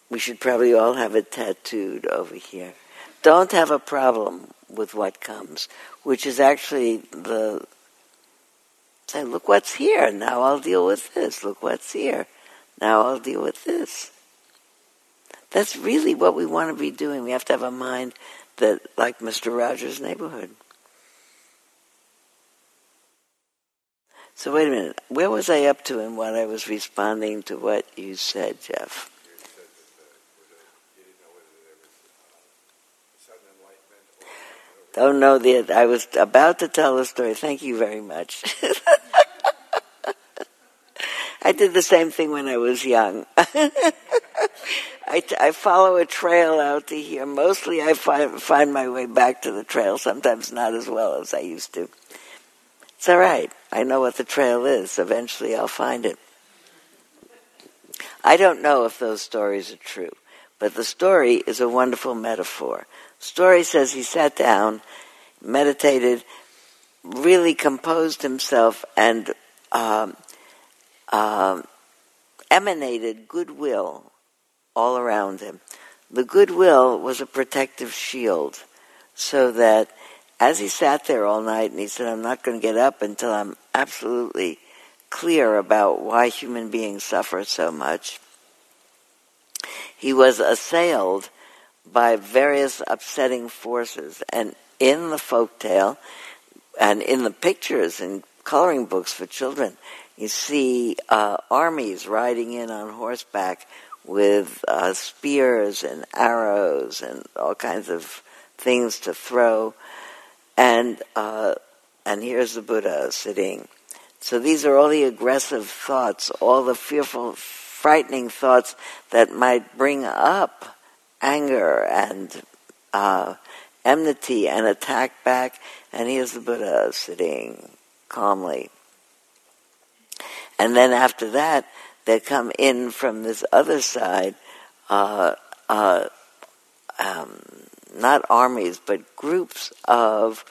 We should probably all have it tattooed over here. Don't have a problem with what comes, which is actually the say, look what's here. Now I'll deal with this. Look what's here. Now I'll deal with this. That's really what we want to be doing. We have to have a mind that, like Mr. Rogers' neighborhood. So wait a minute. Where was I up to in what I was responding to what you said, Jeff? Oh, Don't know that I was about to tell a story. Thank you very much. *laughs* I did the same thing when I was young. *laughs* I, I follow a trail out to here. Mostly I find, find my way back to the trail, sometimes not as well as I used to. It's all right. I know what the trail is. Eventually I'll find it. I don't know if those stories are true, but the story is a wonderful metaphor. Story says he sat down, meditated, really composed himself, and um, um, emanated goodwill all around him. The goodwill was a protective shield so that as he sat there all night and he said, I'm not going to get up until I'm absolutely clear about why human beings suffer so much, he was assailed by various upsetting forces. And in the folk tale and in the pictures and coloring books for children, you see uh, armies riding in on horseback with uh, spears and arrows and all kinds of things to throw, and uh, and here's the Buddha sitting. So these are all the aggressive thoughts, all the fearful frightening thoughts that might bring up anger and uh, enmity and attack back. And here's the Buddha sitting calmly. And then after that, they come in from this other side, uh, uh, um, not armies, but groups of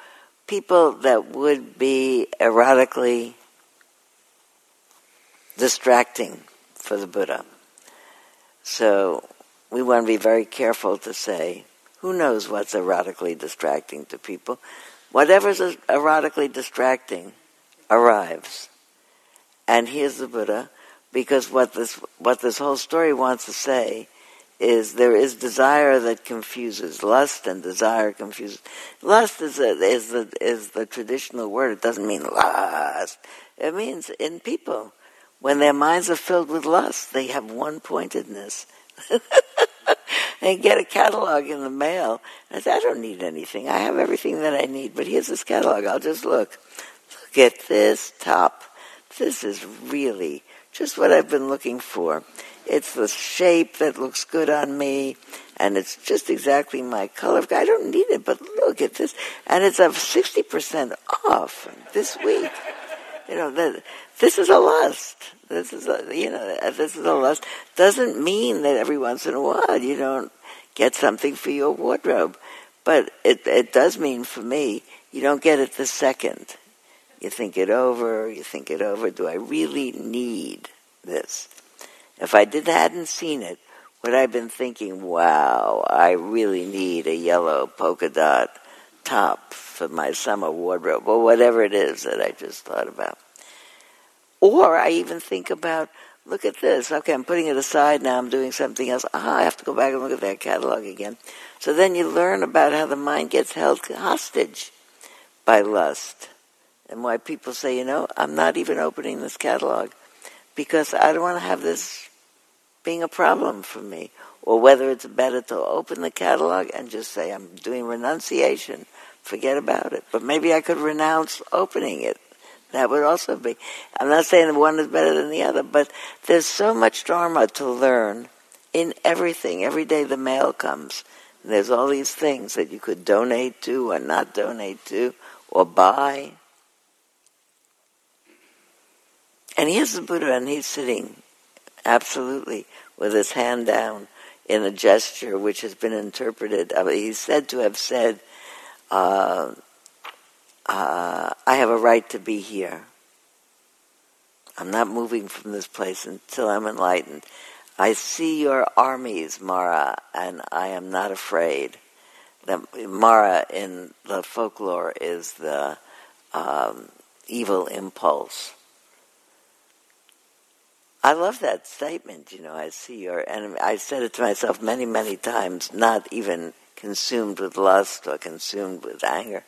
people that would be erotically distracting for the Buddha. So we want to be very careful to say, who knows what's erotically distracting to people? Whatever's erotically distracting arrives. And here's the Buddha, because what this, what this whole story wants to say is there is desire that confuses. Lust and desire confuses. Lust is, a, is, the, is the traditional word. It doesn't mean lust. It means in people. When their minds are filled with lust, they have one pointedness. they *laughs* get a catalog in the mail. I say, I don't need anything. I have everything that I need, but here's this catalog. I'll just look. Look at this top. This is really just what I've been looking for. It's the shape that looks good on me, and it's just exactly my color. I don't need it, but look at this. And it's a 60% off this week. You know, that, this is a lust. This is a, you know, uh, this is a lust. Doesn't mean that every once in a while you don't get something for your wardrobe. But it, it does mean for me, you don't get it the second. You think it over, you think it over. Do I really need this? If I did hadn't seen it, would I have been thinking, wow, I really need a yellow polka dot top for my summer wardrobe, or whatever it is that I just thought about. Or I even think about, look at this. Okay, I'm putting it aside now. I'm doing something else. Ah, I have to go back and look at that catalog again. So then you learn about how the mind gets held hostage by lust. And why people say, you know, I'm not even opening this catalog because I don't want to have this being a problem for me. Or whether it's better to open the catalog and just say, I'm doing renunciation, forget about it. But maybe I could renounce opening it that would also be. I'm not saying one is better than the other, but there's so much Dharma to learn in everything. Every day the mail comes. And there's all these things that you could donate to or not donate to or buy. And here's the Buddha, and he's sitting absolutely with his hand down in a gesture which has been interpreted. He's said to have said, uh, uh, I have a right to be here. I'm not moving from this place until I'm enlightened. I see your armies, Mara, and I am not afraid. The, Mara in the folklore is the um, evil impulse. I love that statement, you know, I see your enemy. I said it to myself many, many times, not even consumed with lust or consumed with anger,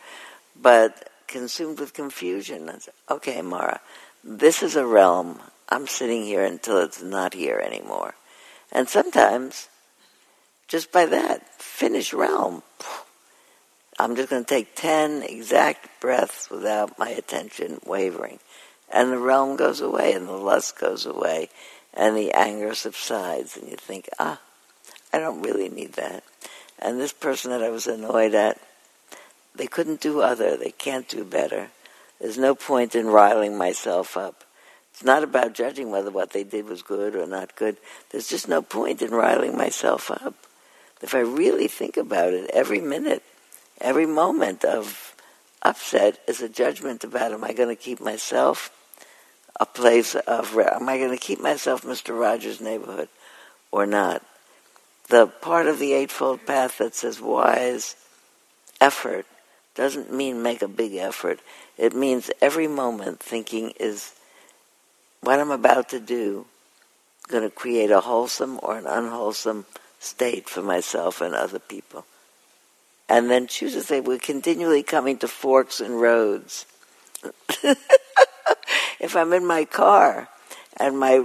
but consumed with confusion. I said, okay, Mara, this is a realm. I'm sitting here until it's not here anymore. And sometimes, just by that, finish realm. I'm just going to take 10 exact breaths without my attention wavering. And the realm goes away, and the lust goes away, and the anger subsides, and you think, ah, I don't really need that. And this person that I was annoyed at, they couldn't do other. They can't do better. There's no point in riling myself up. It's not about judging whether what they did was good or not good. There's just no point in riling myself up. If I really think about it, every minute, every moment of upset is a judgment about am I going to keep myself a place of, am I going to keep myself Mr. Rogers' neighborhood or not? The part of the Eightfold Path that says wise effort doesn't mean make a big effort. It means every moment thinking is what I'm about to do going to create a wholesome or an unwholesome state for myself and other people. And then choose to say we're continually coming to forks and roads. *laughs* if I'm in my car and my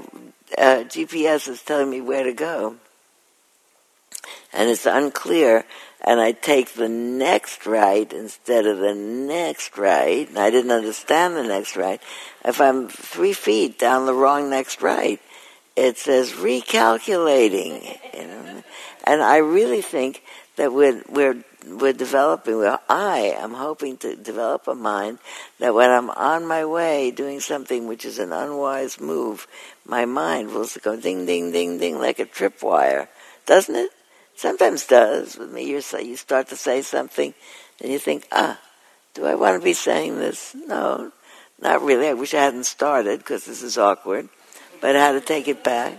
uh, GPS is telling me where to go, and it's unclear, and I take the next right instead of the next right, and I didn't understand the next right, if I'm three feet down the wrong next right, it says recalculating, you know, and I really think that we're we're we're developing. Well, I am hoping to develop a mind that when I'm on my way doing something which is an unwise move, my mind will go ding ding ding ding like a tripwire, doesn't it? Sometimes does with me. You you start to say something, and you think, ah, do I want to be saying this? No, not really. I wish I hadn't started because this is awkward. But how to take it back?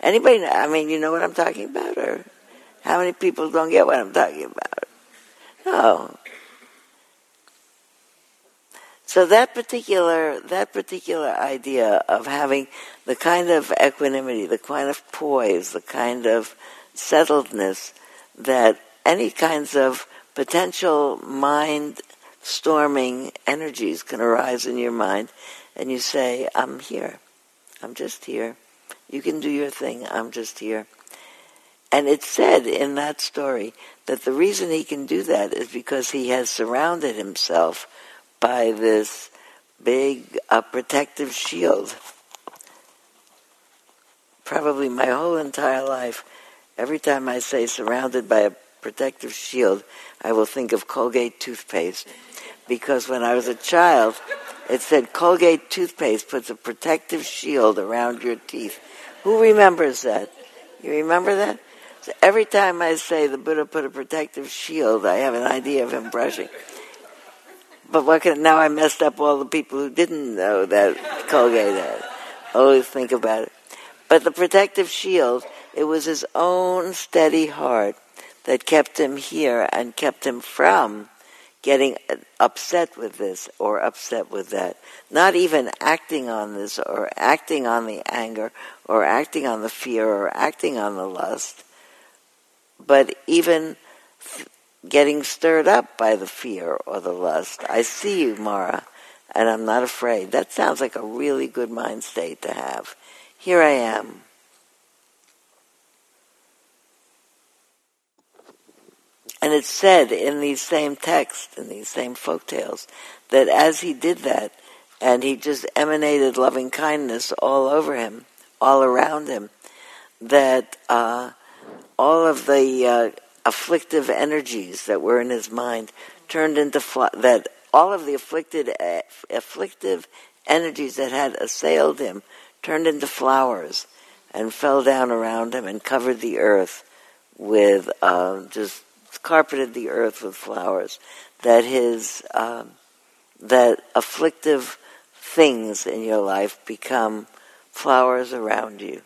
Anybody? I mean, you know what I'm talking about, or how many people don't get what I'm talking about? No. So that particular that particular idea of having the kind of equanimity, the kind of poise, the kind of settledness that any kinds of potential mind storming energies can arise in your mind, and you say, "I'm here. I'm just here. You can do your thing. I'm just here." And it's said in that story that the reason he can do that is because he has surrounded himself by this big uh, protective shield. Probably my whole entire life, every time I say surrounded by a protective shield, I will think of Colgate toothpaste. Because when I was a child, it said Colgate toothpaste puts a protective shield around your teeth. Who remembers that? You remember that? Every time I say the Buddha put a protective shield, I have an idea of him brushing. But what can, now I messed up all the people who didn't know that Colgate had. Always think about it. But the protective shield, it was his own steady heart that kept him here and kept him from getting upset with this or upset with that. Not even acting on this or acting on the anger or acting on the fear or acting on the lust but even getting stirred up by the fear or the lust. I see you, Mara, and I'm not afraid. That sounds like a really good mind state to have. Here I am. And it's said in these same texts, in these same folk tales, that as he did that, and he just emanated loving kindness all over him, all around him, that uh, all of the uh, afflictive energies that were in his mind turned into fl- that all of the afflicted uh, afflictive energies that had assailed him turned into flowers and fell down around him and covered the earth with uh, just carpeted the earth with flowers that his um, that afflictive things in your life become flowers around you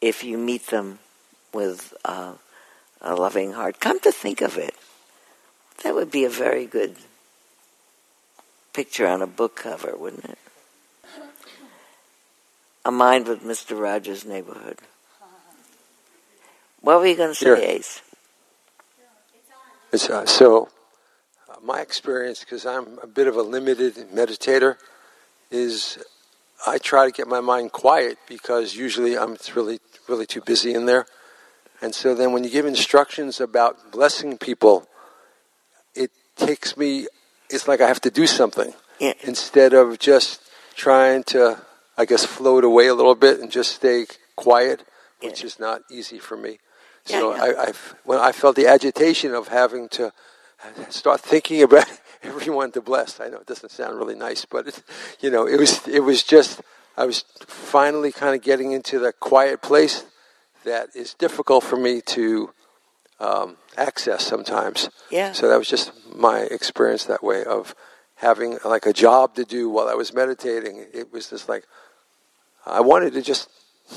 if you meet them with uh, a loving heart. Come to think of it, that would be a very good picture on a book cover, wouldn't it? A mind with Mr. Rogers' neighborhood. What were you going to say, Here. Ace? It's, uh, so, uh, my experience, because I'm a bit of a limited meditator, is I try to get my mind quiet because usually I'm really really too busy in there. And so then when you give instructions about blessing people, it takes me, it's like I have to do something Yeah. instead of just trying to, I guess, float away a little bit and just stay quiet, which Yeah. is not easy for me. Yeah, So. I, I've, when I felt the agitation of having to start thinking about *laughs* everyone to bless. I know it doesn't sound really nice, but it, you know, it was it was just I was finally kind of getting into the quiet place that is difficult for me to um, access sometimes. Yeah. So that was just my experience that way of having like a job to do while I was meditating. It was just like I wanted to just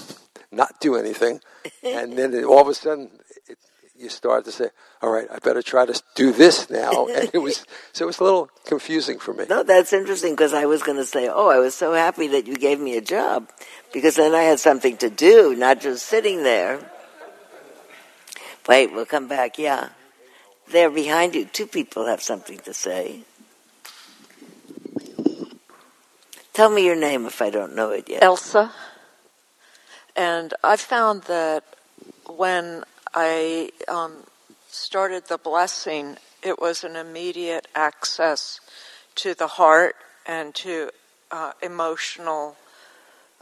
*laughs* not do anything, *laughs* and then it, all of a sudden you start to say, "All right, I better try to do this now." *laughs* And it was so it was a little confusing for me. No, that's interesting because I was going to say, oh, I was so happy that you gave me a job because then I had something to do, not just sitting there. Wait, we'll come back. Yeah. There behind you, two people have something to say. Tell me your name if I don't know it yet. Elsa. And I found that when I um, started the blessing, it was an immediate access to the heart and to uh, emotional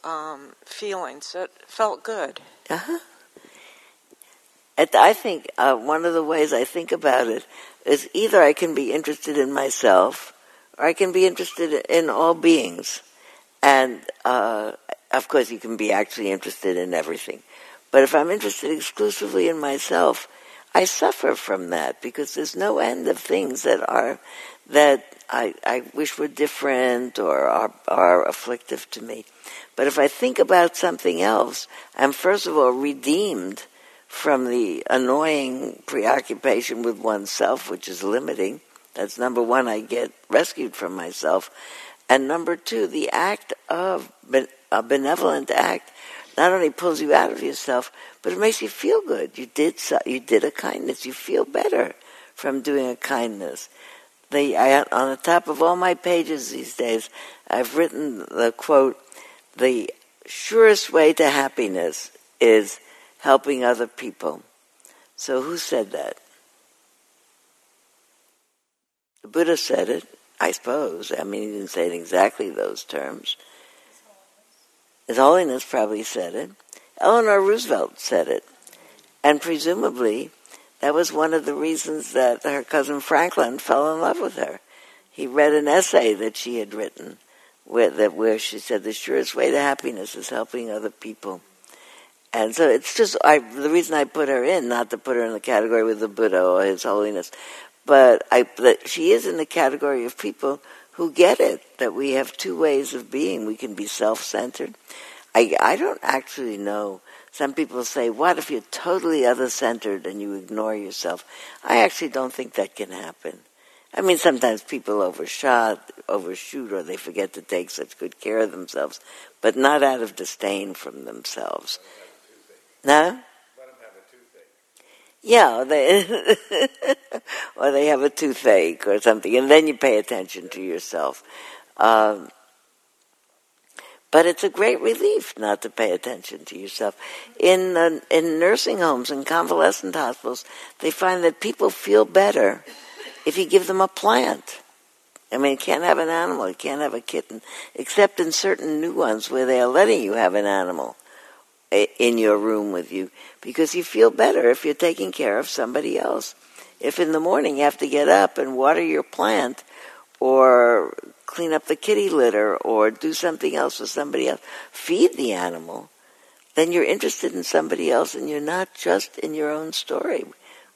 um, feelings. It felt good. Uh-huh. And I think uh, one of the ways I think about it is either I can be interested in myself or I can be interested in all beings. And uh, of course, you can be actually interested in everything. But if I'm interested exclusively in myself, I suffer from that because there's no end of things that are that I, I wish were different or are, are afflictive to me. But if I think about something else, I'm first of all redeemed from the annoying preoccupation with oneself, which is limiting. That's number one, I get rescued from myself. And number two, the act of a benevolent act not only pulls you out of yourself, but it makes you feel good. You did so, you did a kindness. You feel better from doing a kindness. The, I, on the top of all my pages these days, I've written the quote: "The surest way to happiness is helping other people." So who said that? The Buddha said it, I suppose. I mean, he didn't say it exactly those terms. His Holiness probably said it. Eleanor Roosevelt said it. And presumably, that was one of the reasons that her cousin Franklin fell in love with her. He read an essay that she had written where, that, where she said, The surest way to happiness is helping other people. And so it's just I, the reason I put her in, not to put her in the category with the Buddha or His Holiness, but I, she is in the category of people who get it that we have two ways of being. We can be self-centered. I, I don't actually know. Some people say, what if you're totally other-centered and you ignore yourself? I actually don't think that can happen. I mean, sometimes people overshot, overshoot, or they forget to take such good care of themselves, but not out of disdain from themselves. No? Yeah, they, *laughs* or they have a toothache or something, and then you pay attention to yourself. Um, but it's a great relief not to pay attention to yourself. In uh, in nursing homes and convalescent hospitals, they find that people feel better if you give them a plant. I mean, you can't have an animal, you can't have a kitten, except in certain new ones where they are letting you have an animal in your room with you because you feel better if you're taking care of somebody else. If in the morning you have to get up and water your plant or clean up the kitty litter or do something else with somebody else, feed the animal, then you're interested in somebody else and you're not just in your own story,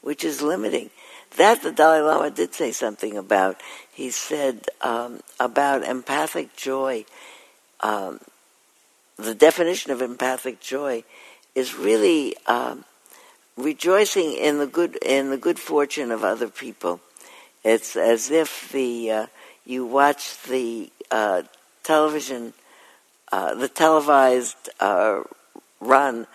which is limiting. That the Dalai Lama did say something about. He said um, about empathic joy. Um, the definition of empathic joy is really um, rejoicing in the good in the good fortune of other people. It's as if the uh, you watch the uh, television, uh, the televised uh, run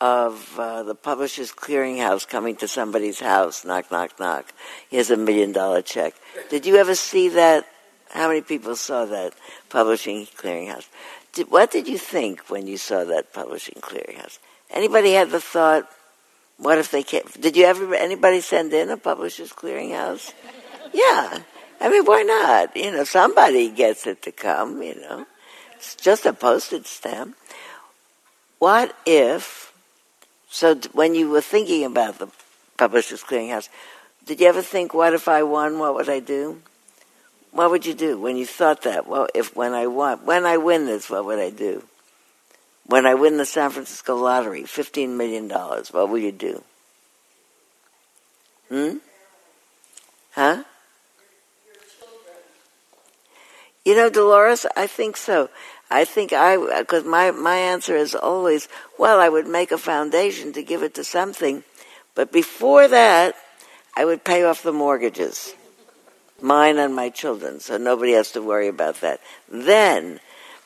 of uh, the Publishers Clearinghouse coming to somebody's house, knock, knock, knock. Here's a million dollar check. Did you ever see that? How many people saw that Publishing Clearinghouse? Did, what did you think when you saw that Publishing Clearinghouse? Anybody had the thought, what if they came? Did you ever, anybody send in a Publishers Clearinghouse? *laughs* Yeah. I mean, why not? You know, somebody gets it to come, you know. It's just a postage stamp. What if, so when you were thinking about the Publishers Clearinghouse, did you ever think, what if I won, what would I do? What would you do when you thought that? Well, if when I won, when I win this, what would I do? When I win the San Francisco lottery, fifteen million dollars, what will you do? Hmm? Huh? You know, Dolores, I think so. I think I, because my, my answer is always, well, I would make a foundation to give it to something, but before that, I would pay off the mortgages mine and my children, so nobody has to worry about that. Then,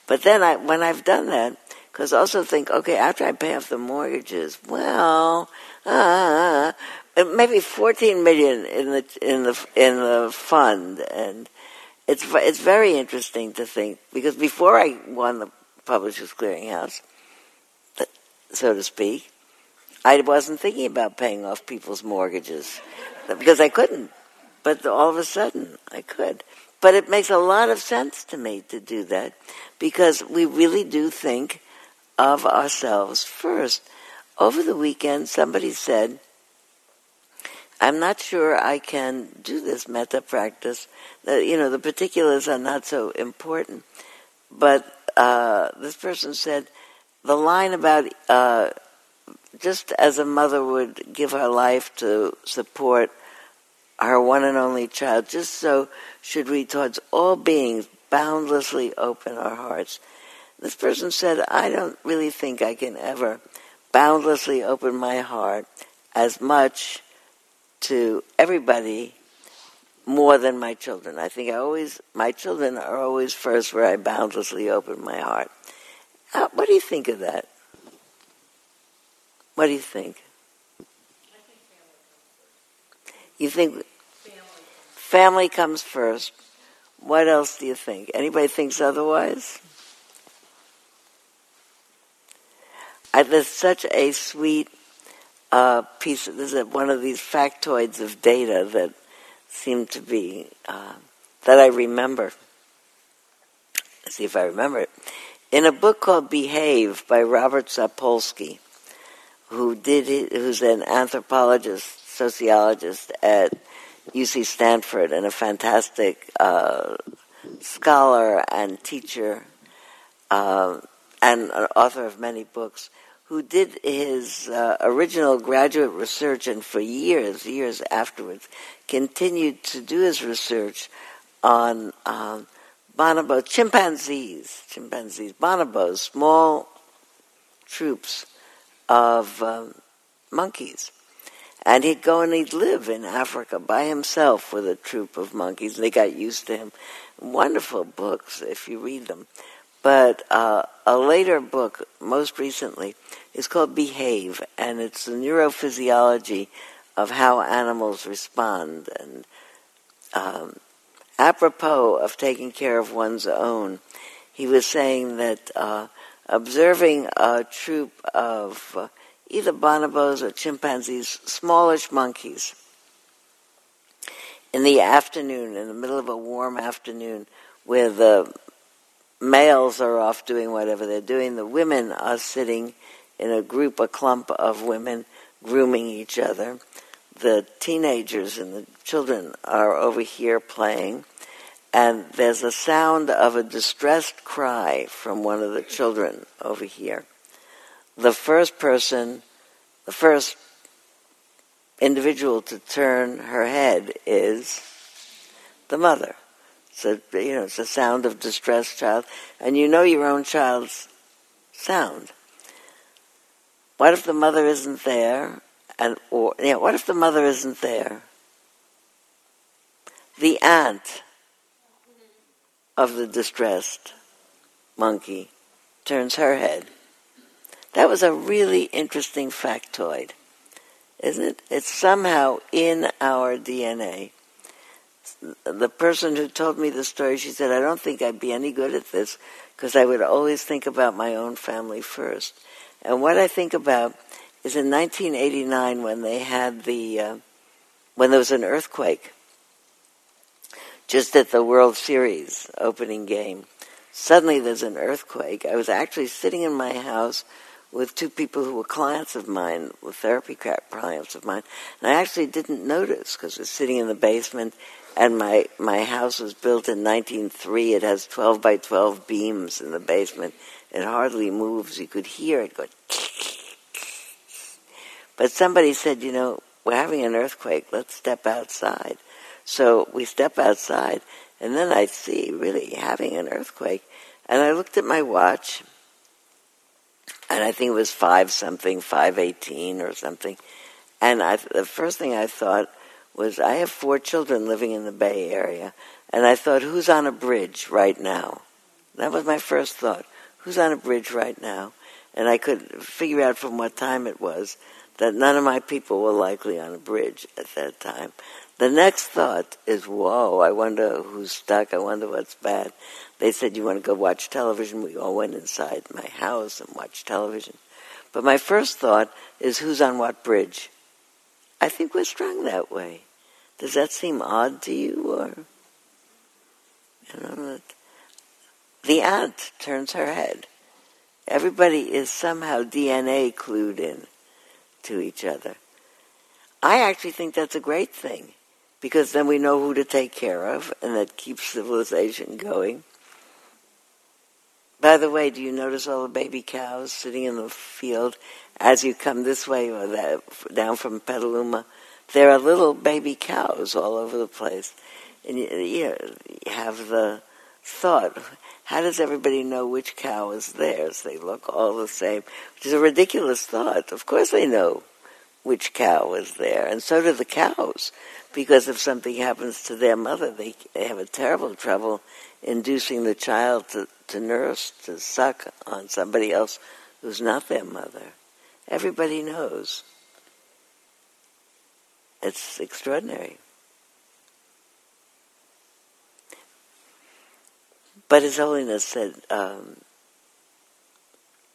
but then I, when I've done that, because also think, okay, after I pay off the mortgages, well, uh, uh, uh, uh, maybe 14 million in the in the in the fund, and it's it's very interesting to think because before I won the Publishers Clearinghouse, so to speak, I wasn't thinking about paying off people's mortgages because I couldn't but all of a sudden I could. But it makes a lot of sense to me to do that because we really do think of ourselves first. Over the weekend, somebody said, I'm not sure I can do this metta practice. You know, the particulars are not so important. But uh, this person said the line about uh, just as a mother would give her life to support our one and only child, just so should we towards all beings boundlessly open our hearts. This person said, I don't really think I can ever boundlessly open my heart as much to everybody more than my children. I think I always, my children are always first where I boundlessly open my heart. Uh, what do you think of that? What do you think? You think family comes first. What else do you think? Anybody thinks otherwise? I, there's such a sweet uh, piece. This is one of these factoids of data that seem to be uh, that I remember. Let's see if I remember it. In a book called Behave by Robert Sapolsky, who did who's an anthropologist, sociologist at UC Stanford, and a fantastic uh, scholar and teacher, uh, and an author of many books who did his uh, original graduate research and for years, years afterwards, continued to do his research on um, bonobo chimpanzees, chimpanzees, bonobos, small troops of um, monkeys. And he'd go and he'd live in Africa by himself with a troop of monkeys. They got used to him. Wonderful books if you read them. But uh, a later book, most recently, is called Behave, and it's the neurophysiology of how animals respond. And um, apropos of taking care of one's own, he was saying that uh, observing a troop of either bonobos or chimpanzees, smallish monkeys, in the afternoon, in the middle of a warm afternoon, where the males are off doing whatever they're doing. The women are sitting in a group, a clump of women grooming each other. The teenagers and the children are over here playing. And there's a sound of a distressed cry from one of the children over here. The first person, the first individual to turn her head is the mother. So, you know, it's a sound of distressed child, and you know your own child's sound. What if the mother isn't there? And or yeah, what if the mother isn't there? The aunt of the distressed monkey turns her head. That was a really interesting factoid, isn't it? It's somehow in our DNA the person who told me the story, she said, I don't think I'd be any good at this because I would always think about my own family first. And what I think about is in 1989 when they had the, uh, when there was an earthquake, just at the World Series opening game. Suddenly there's an earthquake. I was actually sitting in my house with two people who were clients of mine, with therapy clients of mine, and I actually didn't notice because I was sitting in the basement and my my house was built in 1903. It has 12 by 12 beams in the basement. It hardly moves. You could hear it go. *laughs* But somebody said, you know, we're having an earthquake. Let's step outside. So we step outside, and then I see really having an earthquake. And I looked at my watch, and I think it was five something, five eighteen or something. And I, the first thing I thought was I have four children living in the Bay Area, and I thought, who's on a bridge right now? That was my first thought. Who's on a bridge right now? And I could figure out from what time it was that none of my people were likely on a bridge at that time. The next thought is, whoa, I wonder who's stuck. I wonder what's bad. They said, you want to go watch television? We all went inside my house and watched television. But my first thought is, who's on what bridge? I think we're strung that way. Does that seem odd to you, or you know, the aunt turns her head, Everybody is somehow DNA clued in to each other. I actually think that's a great thing because then we know who to take care of and that keeps civilization going. By the way, do you notice all the baby cows sitting in the field as you come this way or that, down from Petaluma? There are little baby cows all over the place. And you, you have the thought, how does everybody know which cow is theirs? They look all the same, which is a ridiculous thought. Of course they know which cow is there, and so do the cows, because if something happens to their mother, they, they have a terrible trouble inducing the child to, to nurse, to suck on somebody else who's not their mother. Everybody knows. It's extraordinary. But His Holiness said um,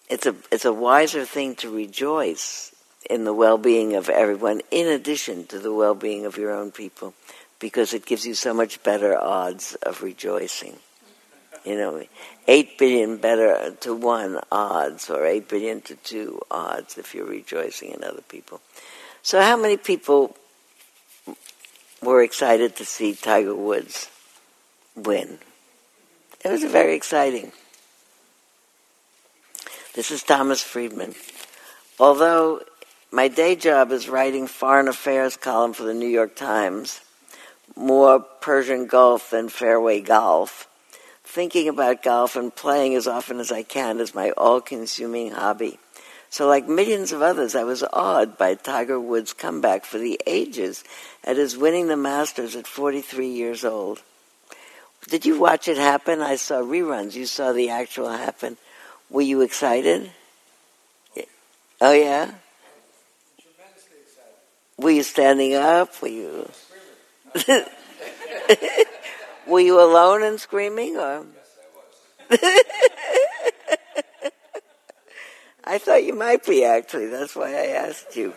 it's a it's a wiser thing to rejoice in the well-being of everyone, in addition to the well-being of your own people, because it gives you so much better odds of rejoicing. You know, eight billion better to one odds, or eight billion to two odds if you're rejoicing in other people. So, how many people were excited to see Tiger Woods win? It was very exciting. This is Thomas Friedman. Although my day job is writing foreign affairs column for the New York Times, more Persian Gulf than fairway golf, thinking about golf and playing as often as I can is my all-consuming hobby. So like millions of others, I was awed by Tiger Woods' comeback for the ages at his winning the Masters at 43 years old. Did you watch it happen? I saw reruns. You saw the actual happen. Were you excited? Oh yeah. Were you standing up? Were you? *laughs* Were you alone and screaming, or? Yes, I was. I thought you might be actually. That's why I asked you.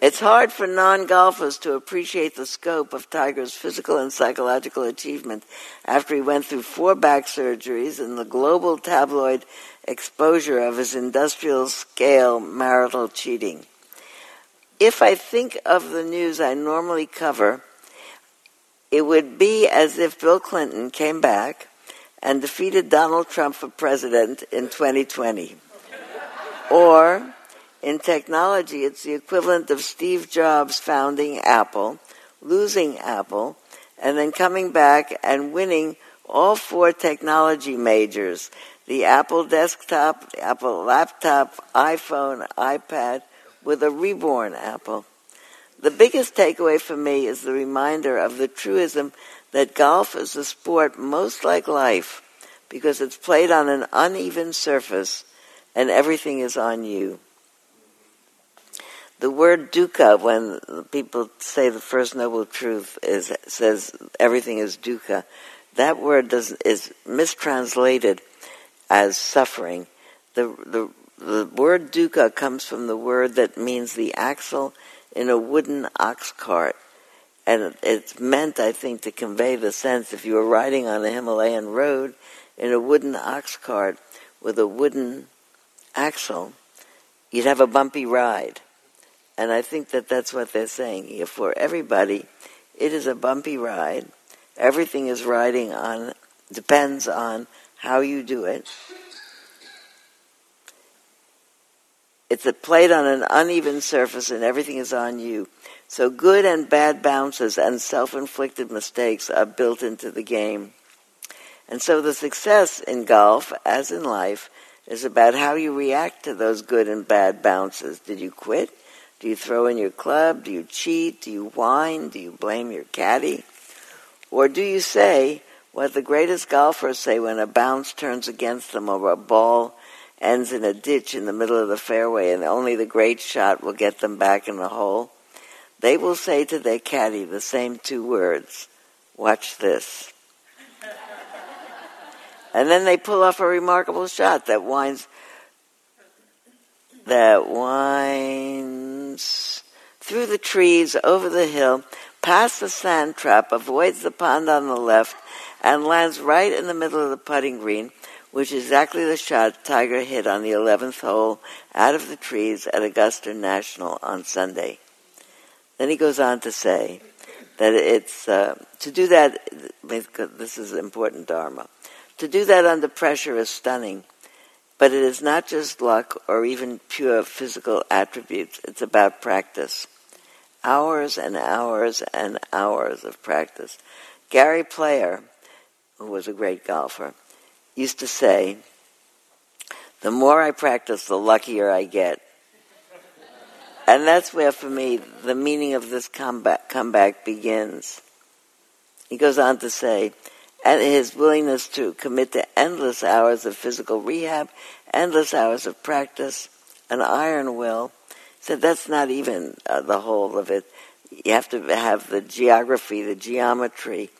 It's hard for non-golfers to appreciate the scope of Tiger's physical and psychological achievement after he went through four back surgeries and the global tabloid exposure of his industrial scale marital cheating. If I think of the news I normally cover, it would be as if Bill Clinton came back and defeated Donald Trump for president in 2020. or in technology, it's the equivalent of Steve Jobs founding Apple, losing Apple, and then coming back and winning all four technology majors the Apple desktop, the Apple laptop, iPhone, iPad, with a reborn Apple. The biggest takeaway for me is the reminder of the truism that golf is a sport most like life because it's played on an uneven surface and everything is on you the word dukkha, when people say the first noble truth is says everything is dukkha, that word does, is mistranslated as suffering. The, the, the word dukkha comes from the word that means the axle in a wooden ox cart. And it's meant, I think, to convey the sense if you were riding on a Himalayan road in a wooden ox cart with a wooden axle, you'd have a bumpy ride. And I think that that's what they're saying here. For everybody, it is a bumpy ride. Everything is riding on, depends on how you do it. It's a plate on an uneven surface and everything is on you. So good and bad bounces and self-inflicted mistakes are built into the game. And so the success in golf, as in life, is about how you react to those good and bad bounces. Did you quit? Do you throw in your club? Do you cheat? Do you whine? Do you blame your caddy? Or do you say what the greatest golfers say when a bounce turns against them or a ball ends in a ditch in the middle of the fairway and only the great shot will get them back in the hole? They will say to their caddy the same two words Watch this. *laughs* and then they pull off a remarkable shot that winds that winds through the trees, over the hill, past the sand trap, avoids the pond on the left, and lands right in the middle of the putting green, which is exactly the shot Tiger hit on the 11th hole out of the trees at Augusta National on Sunday. Then he goes on to say that it's uh, to do that. This is important dharma. To do that under pressure is stunning, but it is not just luck or even pure physical attributes. It's about practice hours and hours and hours of practice. Gary Player, who was a great golfer, used to say, The more I practice, the luckier I get. and that's where, for me, the meaning of this comeback, comeback begins. He goes on to say, and his willingness to commit to endless hours of physical rehab, endless hours of practice, an iron will, said that's not even uh, the whole of it. You have to have the geography, the geometry,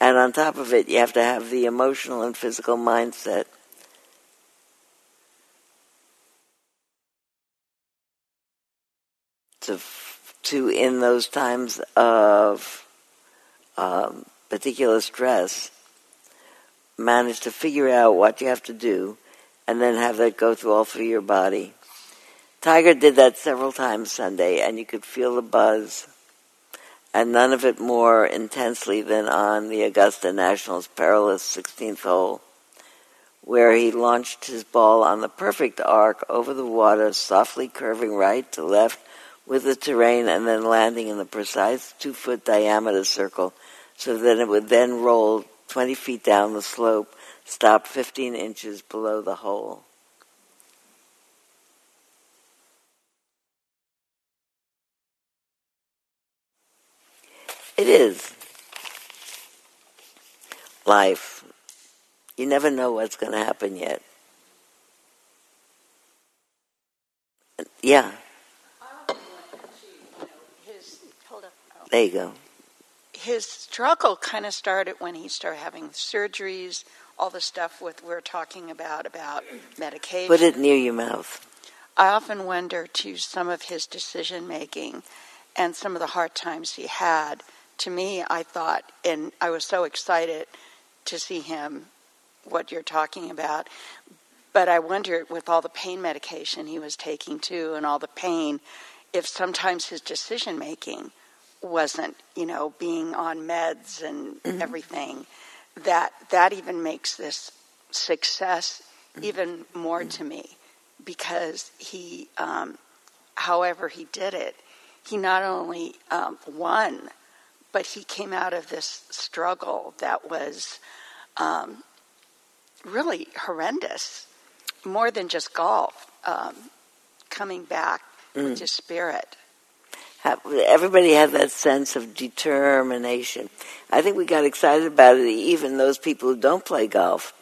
and on top of it, you have to have the emotional and physical mindset. To, to in those times of um, particular stress, manage to figure out what you have to do, and then have that go through all through your body. Tiger did that several times Sunday, and you could feel the buzz, and none of it more intensely than on the Augusta National's perilous 16th hole, where he launched his ball on the perfect arc over the water, softly curving right to left with the terrain, and then landing in the precise two foot diameter circle so that it would then roll 20 feet down the slope, stop 15 inches below the hole. It is. Life. You never know what's going to happen yet. Yeah. There you go. His struggle kind of started when he started having surgeries, all the stuff with we're talking about about medication. Put it near your mouth. I often wonder to some of his decision making and some of the hard times he had to me, I thought, and I was so excited to see him, what you're talking about. But I wondered, with all the pain medication he was taking too, and all the pain, if sometimes his decision making wasn't, you know, being on meds and mm-hmm. everything, that that even makes this success mm-hmm. even more mm-hmm. to me because he, um, however he did it, he not only um, won but he came out of this struggle that was um, really horrendous, more than just golf, um, coming back mm. with his spirit. Everybody had that sense of determination. I think we got excited about it, even those people who don't play golf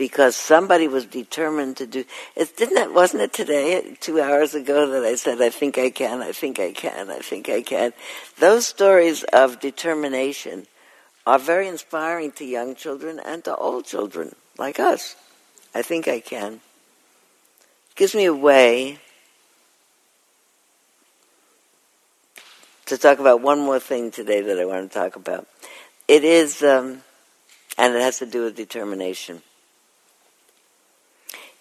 because somebody was determined to do it didn't it wasn't it today two hours ago that i said i think i can i think i can i think i can? Those stories of determination are very inspiring to young children and to old children like us. I think i can. Gives me a way to talk about one more thing today that i want to talk about. It is um, and it has to do with determination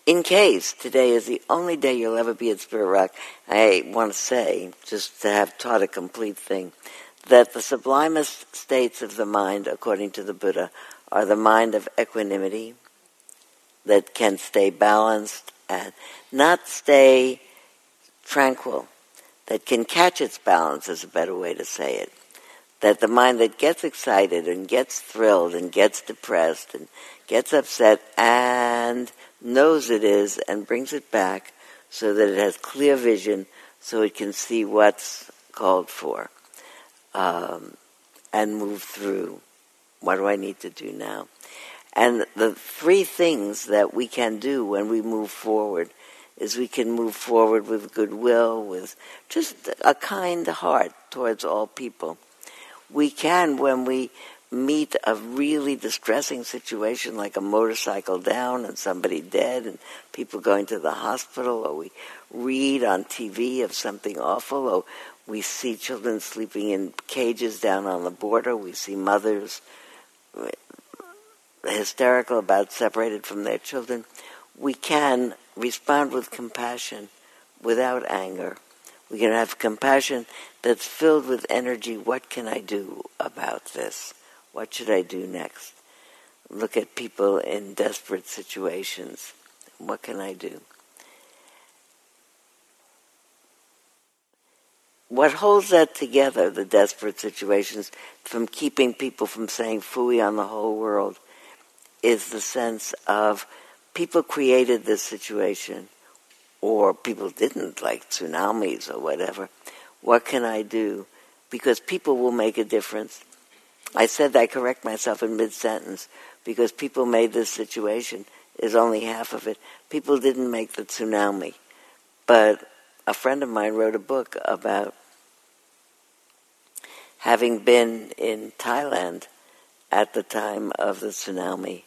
in case today is the only day you'll ever be at Spirit Rock, I want to say, just to have taught a complete thing, that the sublimest states of the mind, according to the Buddha, are the mind of equanimity, that can stay balanced and not stay tranquil, that can catch its balance is a better way to say it. That the mind that gets excited and gets thrilled and gets depressed and gets upset and knows it is and brings it back so that it has clear vision so it can see what's called for um, and move through. What do I need to do now? And the three things that we can do when we move forward is we can move forward with goodwill, with just a kind heart towards all people. We can, when we meet a really distressing situation like a motorcycle down and somebody dead and people going to the hospital or we read on TV of something awful or we see children sleeping in cages down on the border we see mothers hysterical about separated from their children, we can respond with compassion without anger. We can have compassion that's filled with energy. What can I do about this? What should I do next? Look at people in desperate situations. What can I do? What holds that together, the desperate situations, from keeping people from saying fooey on the whole world, is the sense of people created this situation, or people didn't, like tsunamis or whatever. What can I do? Because people will make a difference. I said that I correct myself in mid sentence because people made this situation is only half of it. People didn't make the tsunami. But a friend of mine wrote a book about having been in Thailand at the time of the tsunami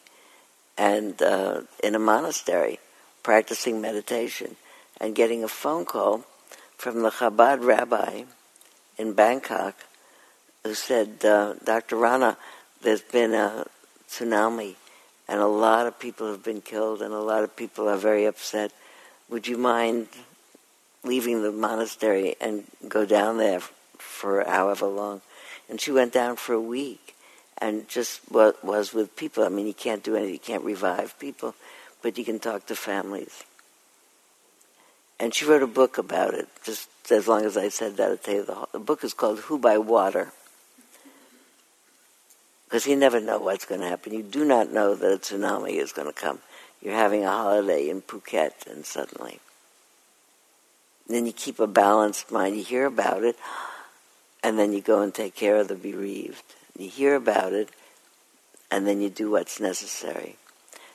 and uh, in a monastery practicing meditation and getting a phone call from the Chabad rabbi in Bangkok who said, uh, Dr. Rana, there's been a tsunami and a lot of people have been killed and a lot of people are very upset. Would you mind leaving the monastery and go down there for however long? And she went down for a week and just was with people. I mean, you can't do anything, you can't revive people, but you can talk to families. And she wrote a book about it. Just as long as I said that, I'll tell you the, whole, the book is called Who by Water because you never know what's going to happen. You do not know that a tsunami is going to come. You're having a holiday in Phuket, and suddenly. And then you keep a balanced mind. You hear about it, and then you go and take care of the bereaved. You hear about it, and then you do what's necessary.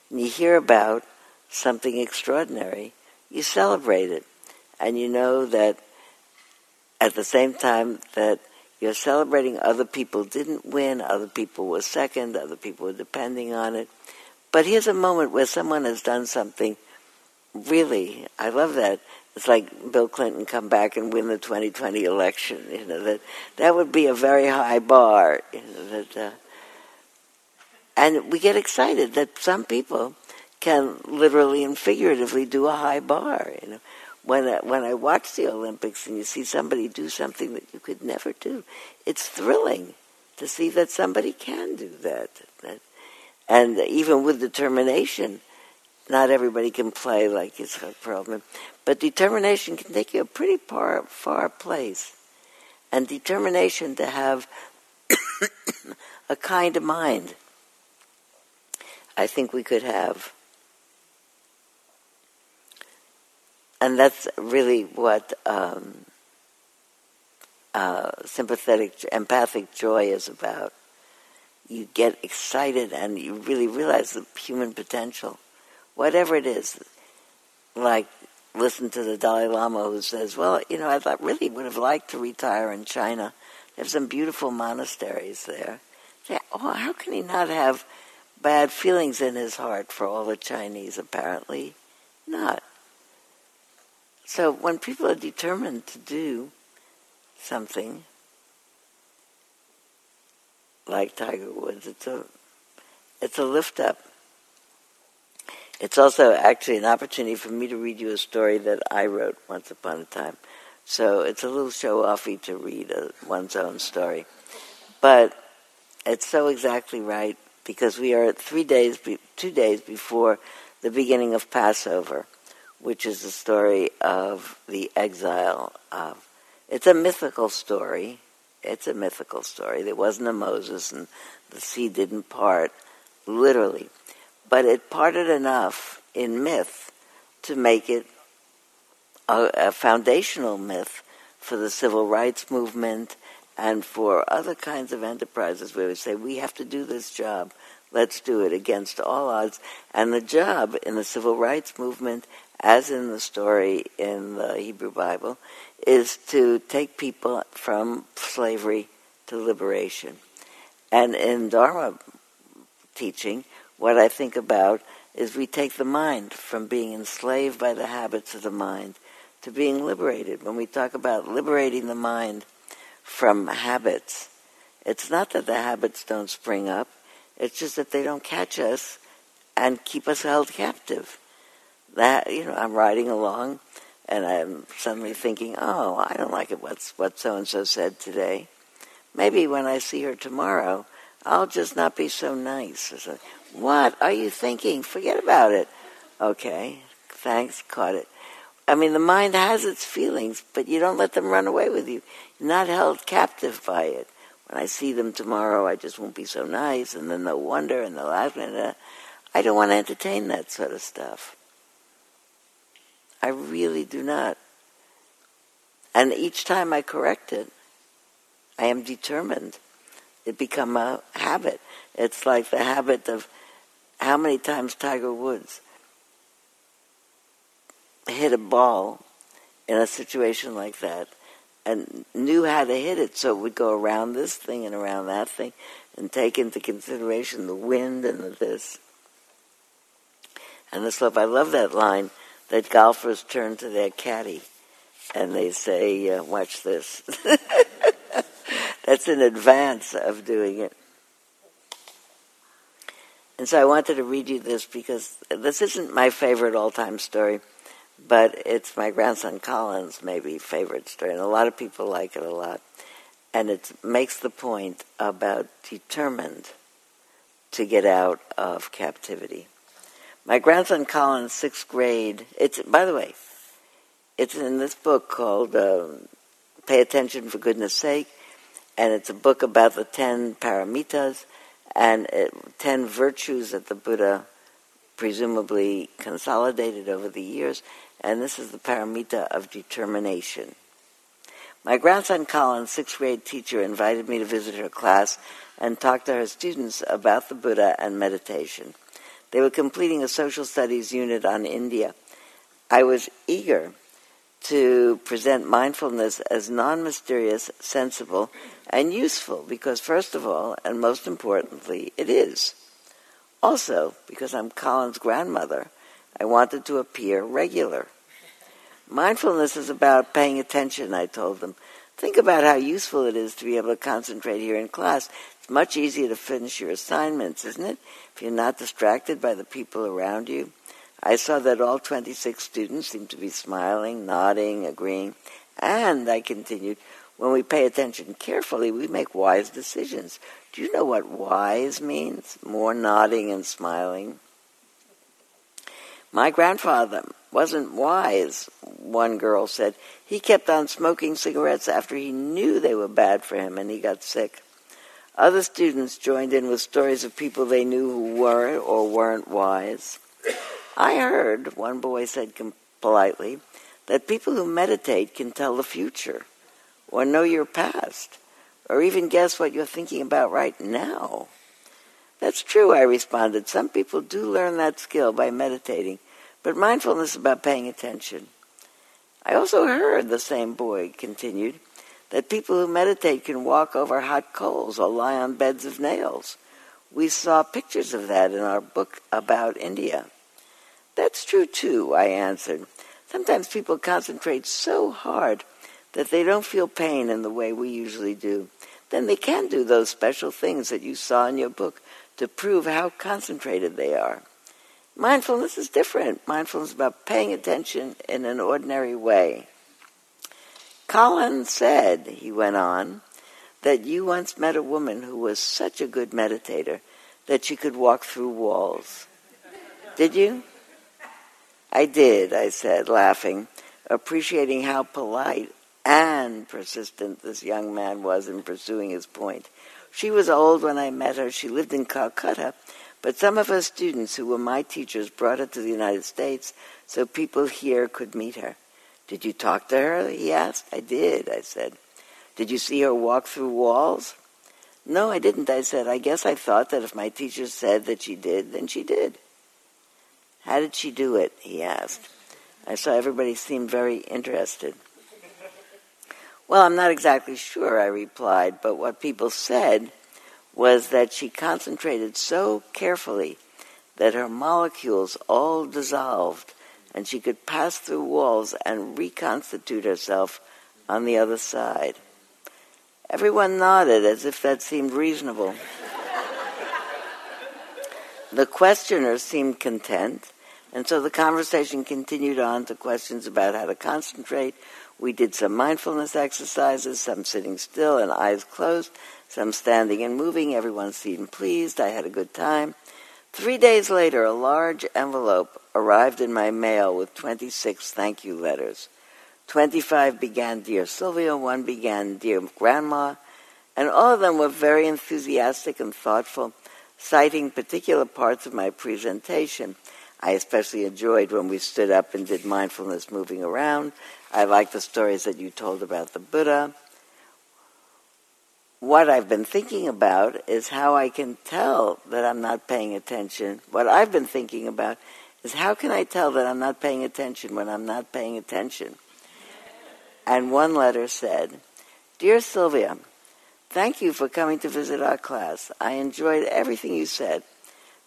And you hear about something extraordinary, you celebrate it. And you know that at the same time that you're celebrating other people didn't win, other people were second, other people were depending on it. But here's a moment where someone has done something really, I love that. It's like Bill Clinton come back and win the 2020 election. You know that that would be a very high bar. You know that, uh, and we get excited that some people can literally and figuratively do a high bar. You know, when I, when I watch the Olympics and you see somebody do something that you could never do, it's thrilling to see that somebody can do that. and even with determination, not everybody can play like it's a problem, but determination can take you a pretty far, far place. And determination to have *coughs* a kind of mind, I think we could have. And that's really what um, uh, sympathetic, empathic joy is about. You get excited and you really realize the human potential, whatever it is. Like, listen to the Dalai Lama who says, "Well, you know, I thought really would have liked to retire in China. There's some beautiful monasteries there. Yeah, oh, how can he not have bad feelings in his heart for all the Chinese? Apparently, not." So when people are determined to do something, like Tiger Woods, it's a it's a lift up. It's also actually an opportunity for me to read you a story that I wrote once upon a time. So it's a little show offy to read a, one's own story, but it's so exactly right because we are three days, two days before the beginning of Passover which is the story of the exile of. It's a mythical story. It's a mythical story. There wasn't a Moses, and the sea didn't part, literally, but it parted enough in myth to make it a, a foundational myth for the civil rights movement and for other kinds of enterprises where we say we have to do this job let's do it against all odds and the job in the civil rights movement as in the story in the Hebrew Bible, is to take people from slavery to liberation. And in Dharma teaching, what I think about is we take the mind from being enslaved by the habits of the mind to being liberated. When we talk about liberating the mind from habits, it's not that the habits don't spring up, It's just that they don't catch us and keep us held captive. That you know, I'm riding along, and I'm suddenly thinking, "Oh, I don't like it. What's what so and so said today." Maybe when I see her tomorrow, I'll just not be so nice. What are you thinking? Forget about it. Okay, thanks, caught it. I mean, the mind has its feelings, but you don't let them run away with you. You're not held captive by it. When I see them tomorrow, I just won't be so nice, and then they'll wonder and they'll laugh. And uh, I don't want to entertain that sort of stuff. I really do not. And each time I correct it, I am determined. It become a habit. It's like the habit of how many times Tiger Woods hit a ball in a situation like that and knew how to hit it so it would go around this thing and around that thing and take into consideration the wind and the this and the slope. I love that line that golfers turn to their caddy and they say, uh, watch this. *laughs* That's in advance of doing it. And so I wanted to read you this because this isn't my favorite all-time story but it's my grandson Colin's maybe favorite story, and a lot of people like it a lot. And it makes the point about determined to get out of captivity. My grandson Colin's sixth grade. It's by the way, it's in this book called uh, "Pay Attention for Goodness Sake," and it's a book about the ten paramitas and it, ten virtues that the Buddha presumably consolidated over the years and this is the paramita of determination. My grandson Colin's sixth grade teacher invited me to visit her class and talk to her students about the Buddha and meditation. They were completing a social studies unit on India. I was eager to present mindfulness as non mysterious, sensible, and useful because, first of all, and most importantly, it is. Also, because I'm Colin's grandmother, I wanted to appear regular. Mindfulness is about paying attention, I told them. Think about how useful it is to be able to concentrate here in class. It's much easier to finish your assignments, isn't it? If you're not distracted by the people around you. I saw that all 26 students seemed to be smiling, nodding, agreeing. And, I continued, when we pay attention carefully, we make wise decisions. Do you know what wise means? More nodding and smiling. My grandfather wasn't wise, one girl said. He kept on smoking cigarettes after he knew they were bad for him and he got sick. Other students joined in with stories of people they knew who were or weren't wise. I heard, one boy said politely, that people who meditate can tell the future, or know your past, or even guess what you're thinking about right now. That's true, I responded. Some people do learn that skill by meditating, but mindfulness is about paying attention. I also heard, the same boy continued, that people who meditate can walk over hot coals or lie on beds of nails. We saw pictures of that in our book about India. That's true too, I answered. Sometimes people concentrate so hard that they don't feel pain in the way we usually do. Then they can do those special things that you saw in your book to prove how concentrated they are. Mindfulness is different. Mindfulness is about paying attention in an ordinary way. Colin said, he went on, that you once met a woman who was such a good meditator that she could walk through walls. Did you? I did, I said, laughing, appreciating how polite and persistent this young man was in pursuing his point. She was old when I met her. She lived in Calcutta but some of her students who were my teachers brought her to the United States so people here could meet her. Did you talk to her? He asked. I did, I said. Did you see her walk through walls? No, I didn't, I said. I guess I thought that if my teacher said that she did, then she did. How did she do it? He asked. I saw everybody seemed very interested. Well, I'm not exactly sure, I replied, but what people said was that she concentrated so carefully that her molecules all dissolved and she could pass through walls and reconstitute herself on the other side. Everyone nodded as if that seemed reasonable. the questioner seemed content, and so the conversation continued on to questions about how to concentrate. We did some mindfulness exercises, some sitting still and eyes closed, some standing and moving. Everyone seemed pleased. I had a good time. Three days later, a large envelope arrived in my mail with 26 thank you letters. 25 began Dear Sylvia, one began Dear Grandma, and all of them were very enthusiastic and thoughtful, citing particular parts of my presentation. I especially enjoyed when we stood up and did mindfulness moving around. I liked the stories that you told about the Buddha. What I've been thinking about is how I can tell that I'm not paying attention. What I've been thinking about is how can I tell that I'm not paying attention when I'm not paying attention? And one letter said, Dear Sylvia, thank you for coming to visit our class. I enjoyed everything you said,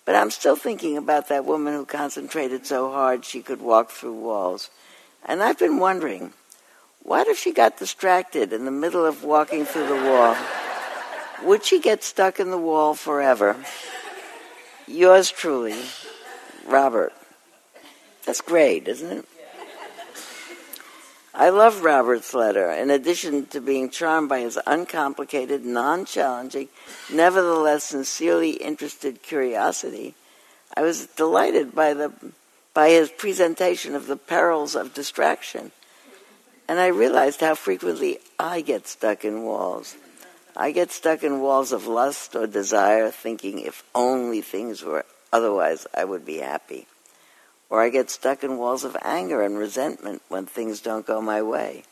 but I'm still thinking about that woman who concentrated so hard she could walk through walls. And I've been wondering, what if she got distracted in the middle of walking through the wall? Would she get stuck in the wall forever? Yours truly, Robert. That's great, isn't it? I love Robert's letter. In addition to being charmed by his uncomplicated, non challenging, nevertheless sincerely interested curiosity, I was delighted by, the, by his presentation of the perils of distraction. And I realized how frequently I get stuck in walls. I get stuck in walls of lust or desire, thinking if only things were otherwise, I would be happy or I get stuck in walls of anger and resentment when things don't go my way.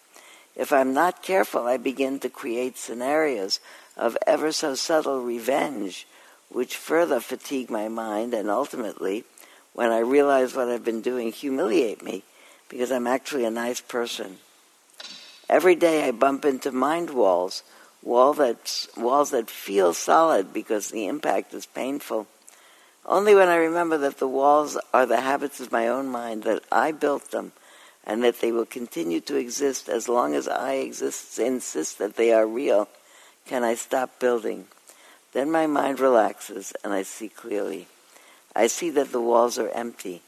If I'm not careful, I begin to create scenarios of ever so subtle revenge, which further fatigue my mind and ultimately, when I realize what I've been doing, humiliate me because I'm actually a nice person. Every day I bump into mind walls, wall that's, walls that feel solid because the impact is painful only when I remember that the walls are the habits of my own mind, that I built them, and that they will continue to exist as long as I exist, insist that they are real, can I stop building. Then my mind relaxes and I see clearly. I see that the walls are empty,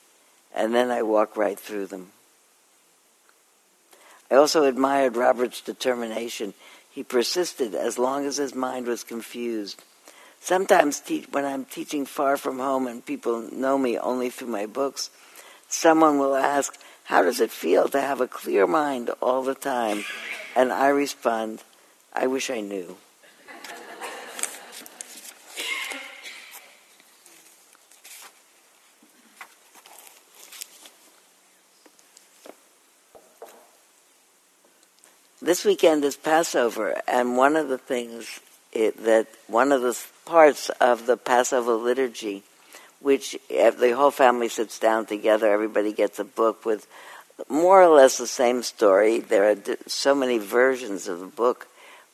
and then I walk right through them. I also admired Robert's determination. He persisted as long as his mind was confused. Sometimes te- when I'm teaching far from home and people know me only through my books, someone will ask, How does it feel to have a clear mind all the time? And I respond, I wish I knew. This weekend is Passover, and one of the things it, that one of the parts of the Passover liturgy, which the whole family sits down together, everybody gets a book with more or less the same story. There are so many versions of the book,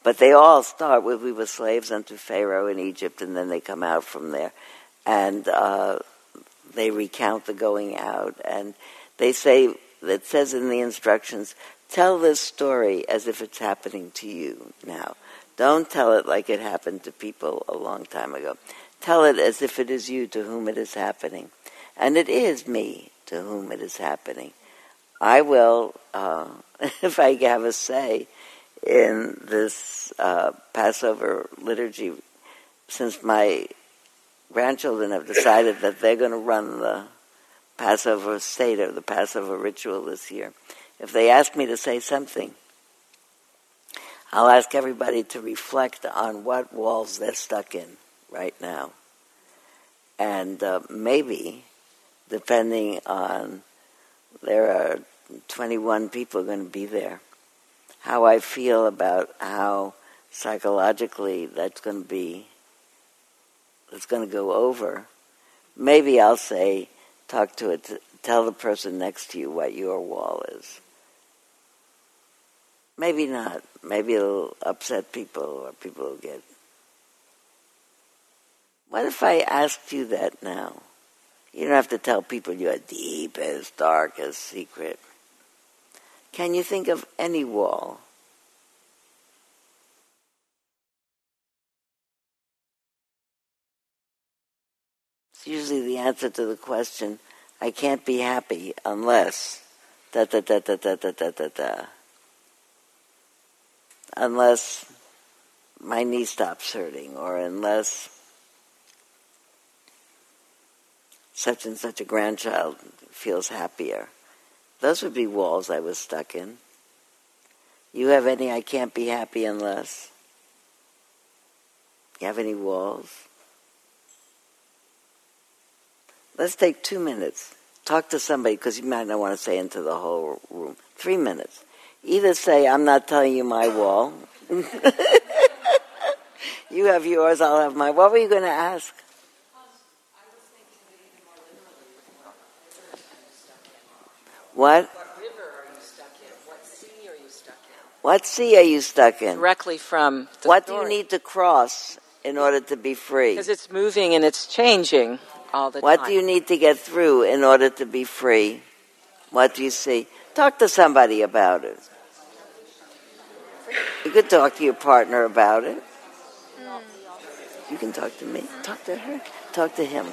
but they all start with we were slaves unto Pharaoh in Egypt, and then they come out from there, and uh, they recount the going out, and they say it says in the instructions, tell this story as if it's happening to you now. Don't tell it like it happened to people a long time ago. Tell it as if it is you to whom it is happening. And it is me to whom it is happening. I will, uh, *laughs* if I have a say in this uh, Passover liturgy, since my grandchildren have decided that they're going to run the Passover Seder, the Passover ritual this year. If they ask me to say something, I'll ask everybody to reflect on what walls they're stuck in right now. And uh, maybe, depending on, there are 21 people going to be there, how I feel about how psychologically that's going to be, that's going to go over. Maybe I'll say, talk to it, tell the person next to you what your wall is. Maybe not. Maybe it'll upset people or people will get. What if I asked you that now? You don't have to tell people your deepest, darkest secret. Can you think of any wall? It's usually the answer to the question, I can't be happy unless da da da da da da da da da. Unless my knee stops hurting or unless such and such a grandchild feels happier. Those would be walls I was stuck in. You have any I can't be happy unless? You have any walls? Let's take two minutes. Talk to somebody because you might not want to say into the whole room. Three minutes. Either say, I'm not telling you my wall. *laughs* you have yours, I'll have mine. What were you going to ask? What? What river are you stuck in? What sea are you stuck in? What sea are you stuck in? Directly from the what story. do you need to cross in order to be free? Because it's moving and it's changing all the What time. What do you need to get through in order to be free? What do you see? Talk to somebody about it. You could talk to your partner about it. Mm. You can talk to me. Talk to her. Talk to him.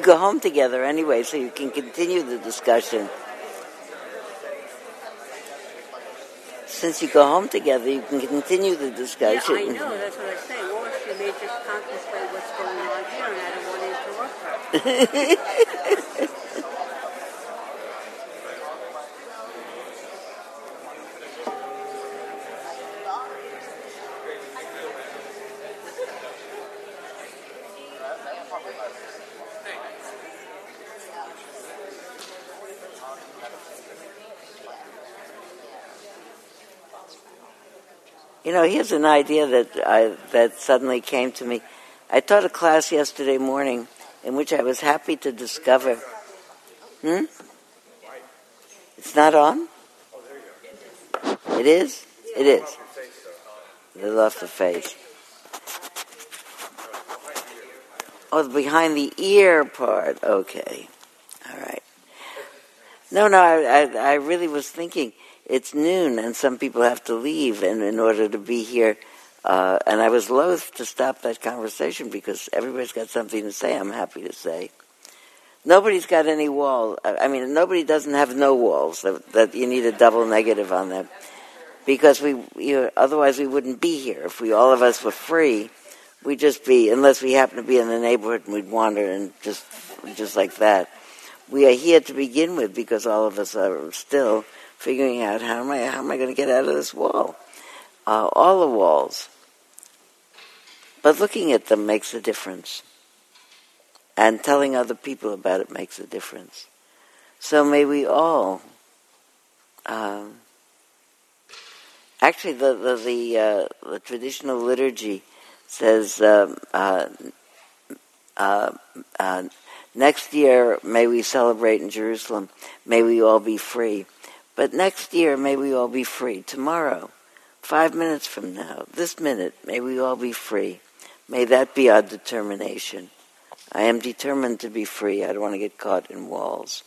You go home together anyway, so you can continue the discussion. Since you go home together, you can continue the discussion. Yeah, I know. That's what I say. Or she may just contemplate what's going on here, and I don't want to interrupt her. *laughs* You know, here's an idea that I, that suddenly came to me. I taught a class yesterday morning in which I was happy to discover. Hmm? It's not on? Oh, there you go. It is? It is. They off the face. Oh, the behind the ear part. Okay. All right. No, no, I, I, I really was thinking it's noon and some people have to leave and in order to be here uh, and I was loath to stop that conversation because everybody's got something to say. I'm happy to say. Nobody's got any wall. I mean, nobody doesn't have no walls that, that you need a double negative on them because we, you know, otherwise we wouldn't be here. If we all of us were free, we'd just be, unless we happen to be in the neighborhood and we'd wander and just, just like that. We are here to begin with because all of us are still figuring out how am I how am I going to get out of this wall? Uh, all the walls. But looking at them makes a difference. And telling other people about it makes a difference. So may we all. Um, actually, the the the, uh, the, traditional liturgy says um, uh, uh, uh next year may we celebrate in Jerusalem. May we all be free. But next year, may we all be free. Tomorrow, five minutes from now, this minute, may we all be free. May that be our determination. I am determined to be free. I don't want to get caught in walls.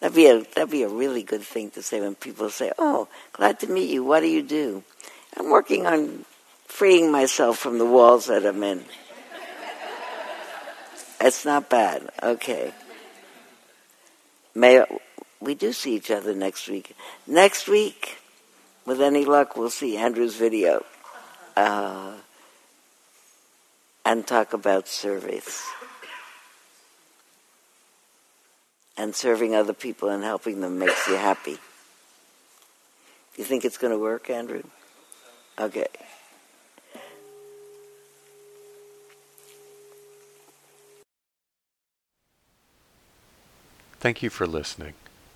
That'd be a that'd be a really good thing to say when people say, "Oh, glad to meet you. What do you do?" I'm working on freeing myself from the walls that I'm in. It's not bad. Okay. May we do see each other next week. Next week, with any luck, we'll see Andrew's video uh, and talk about service and serving other people and helping them makes you happy. You think it's going to work, Andrew? Okay. Thank you for listening.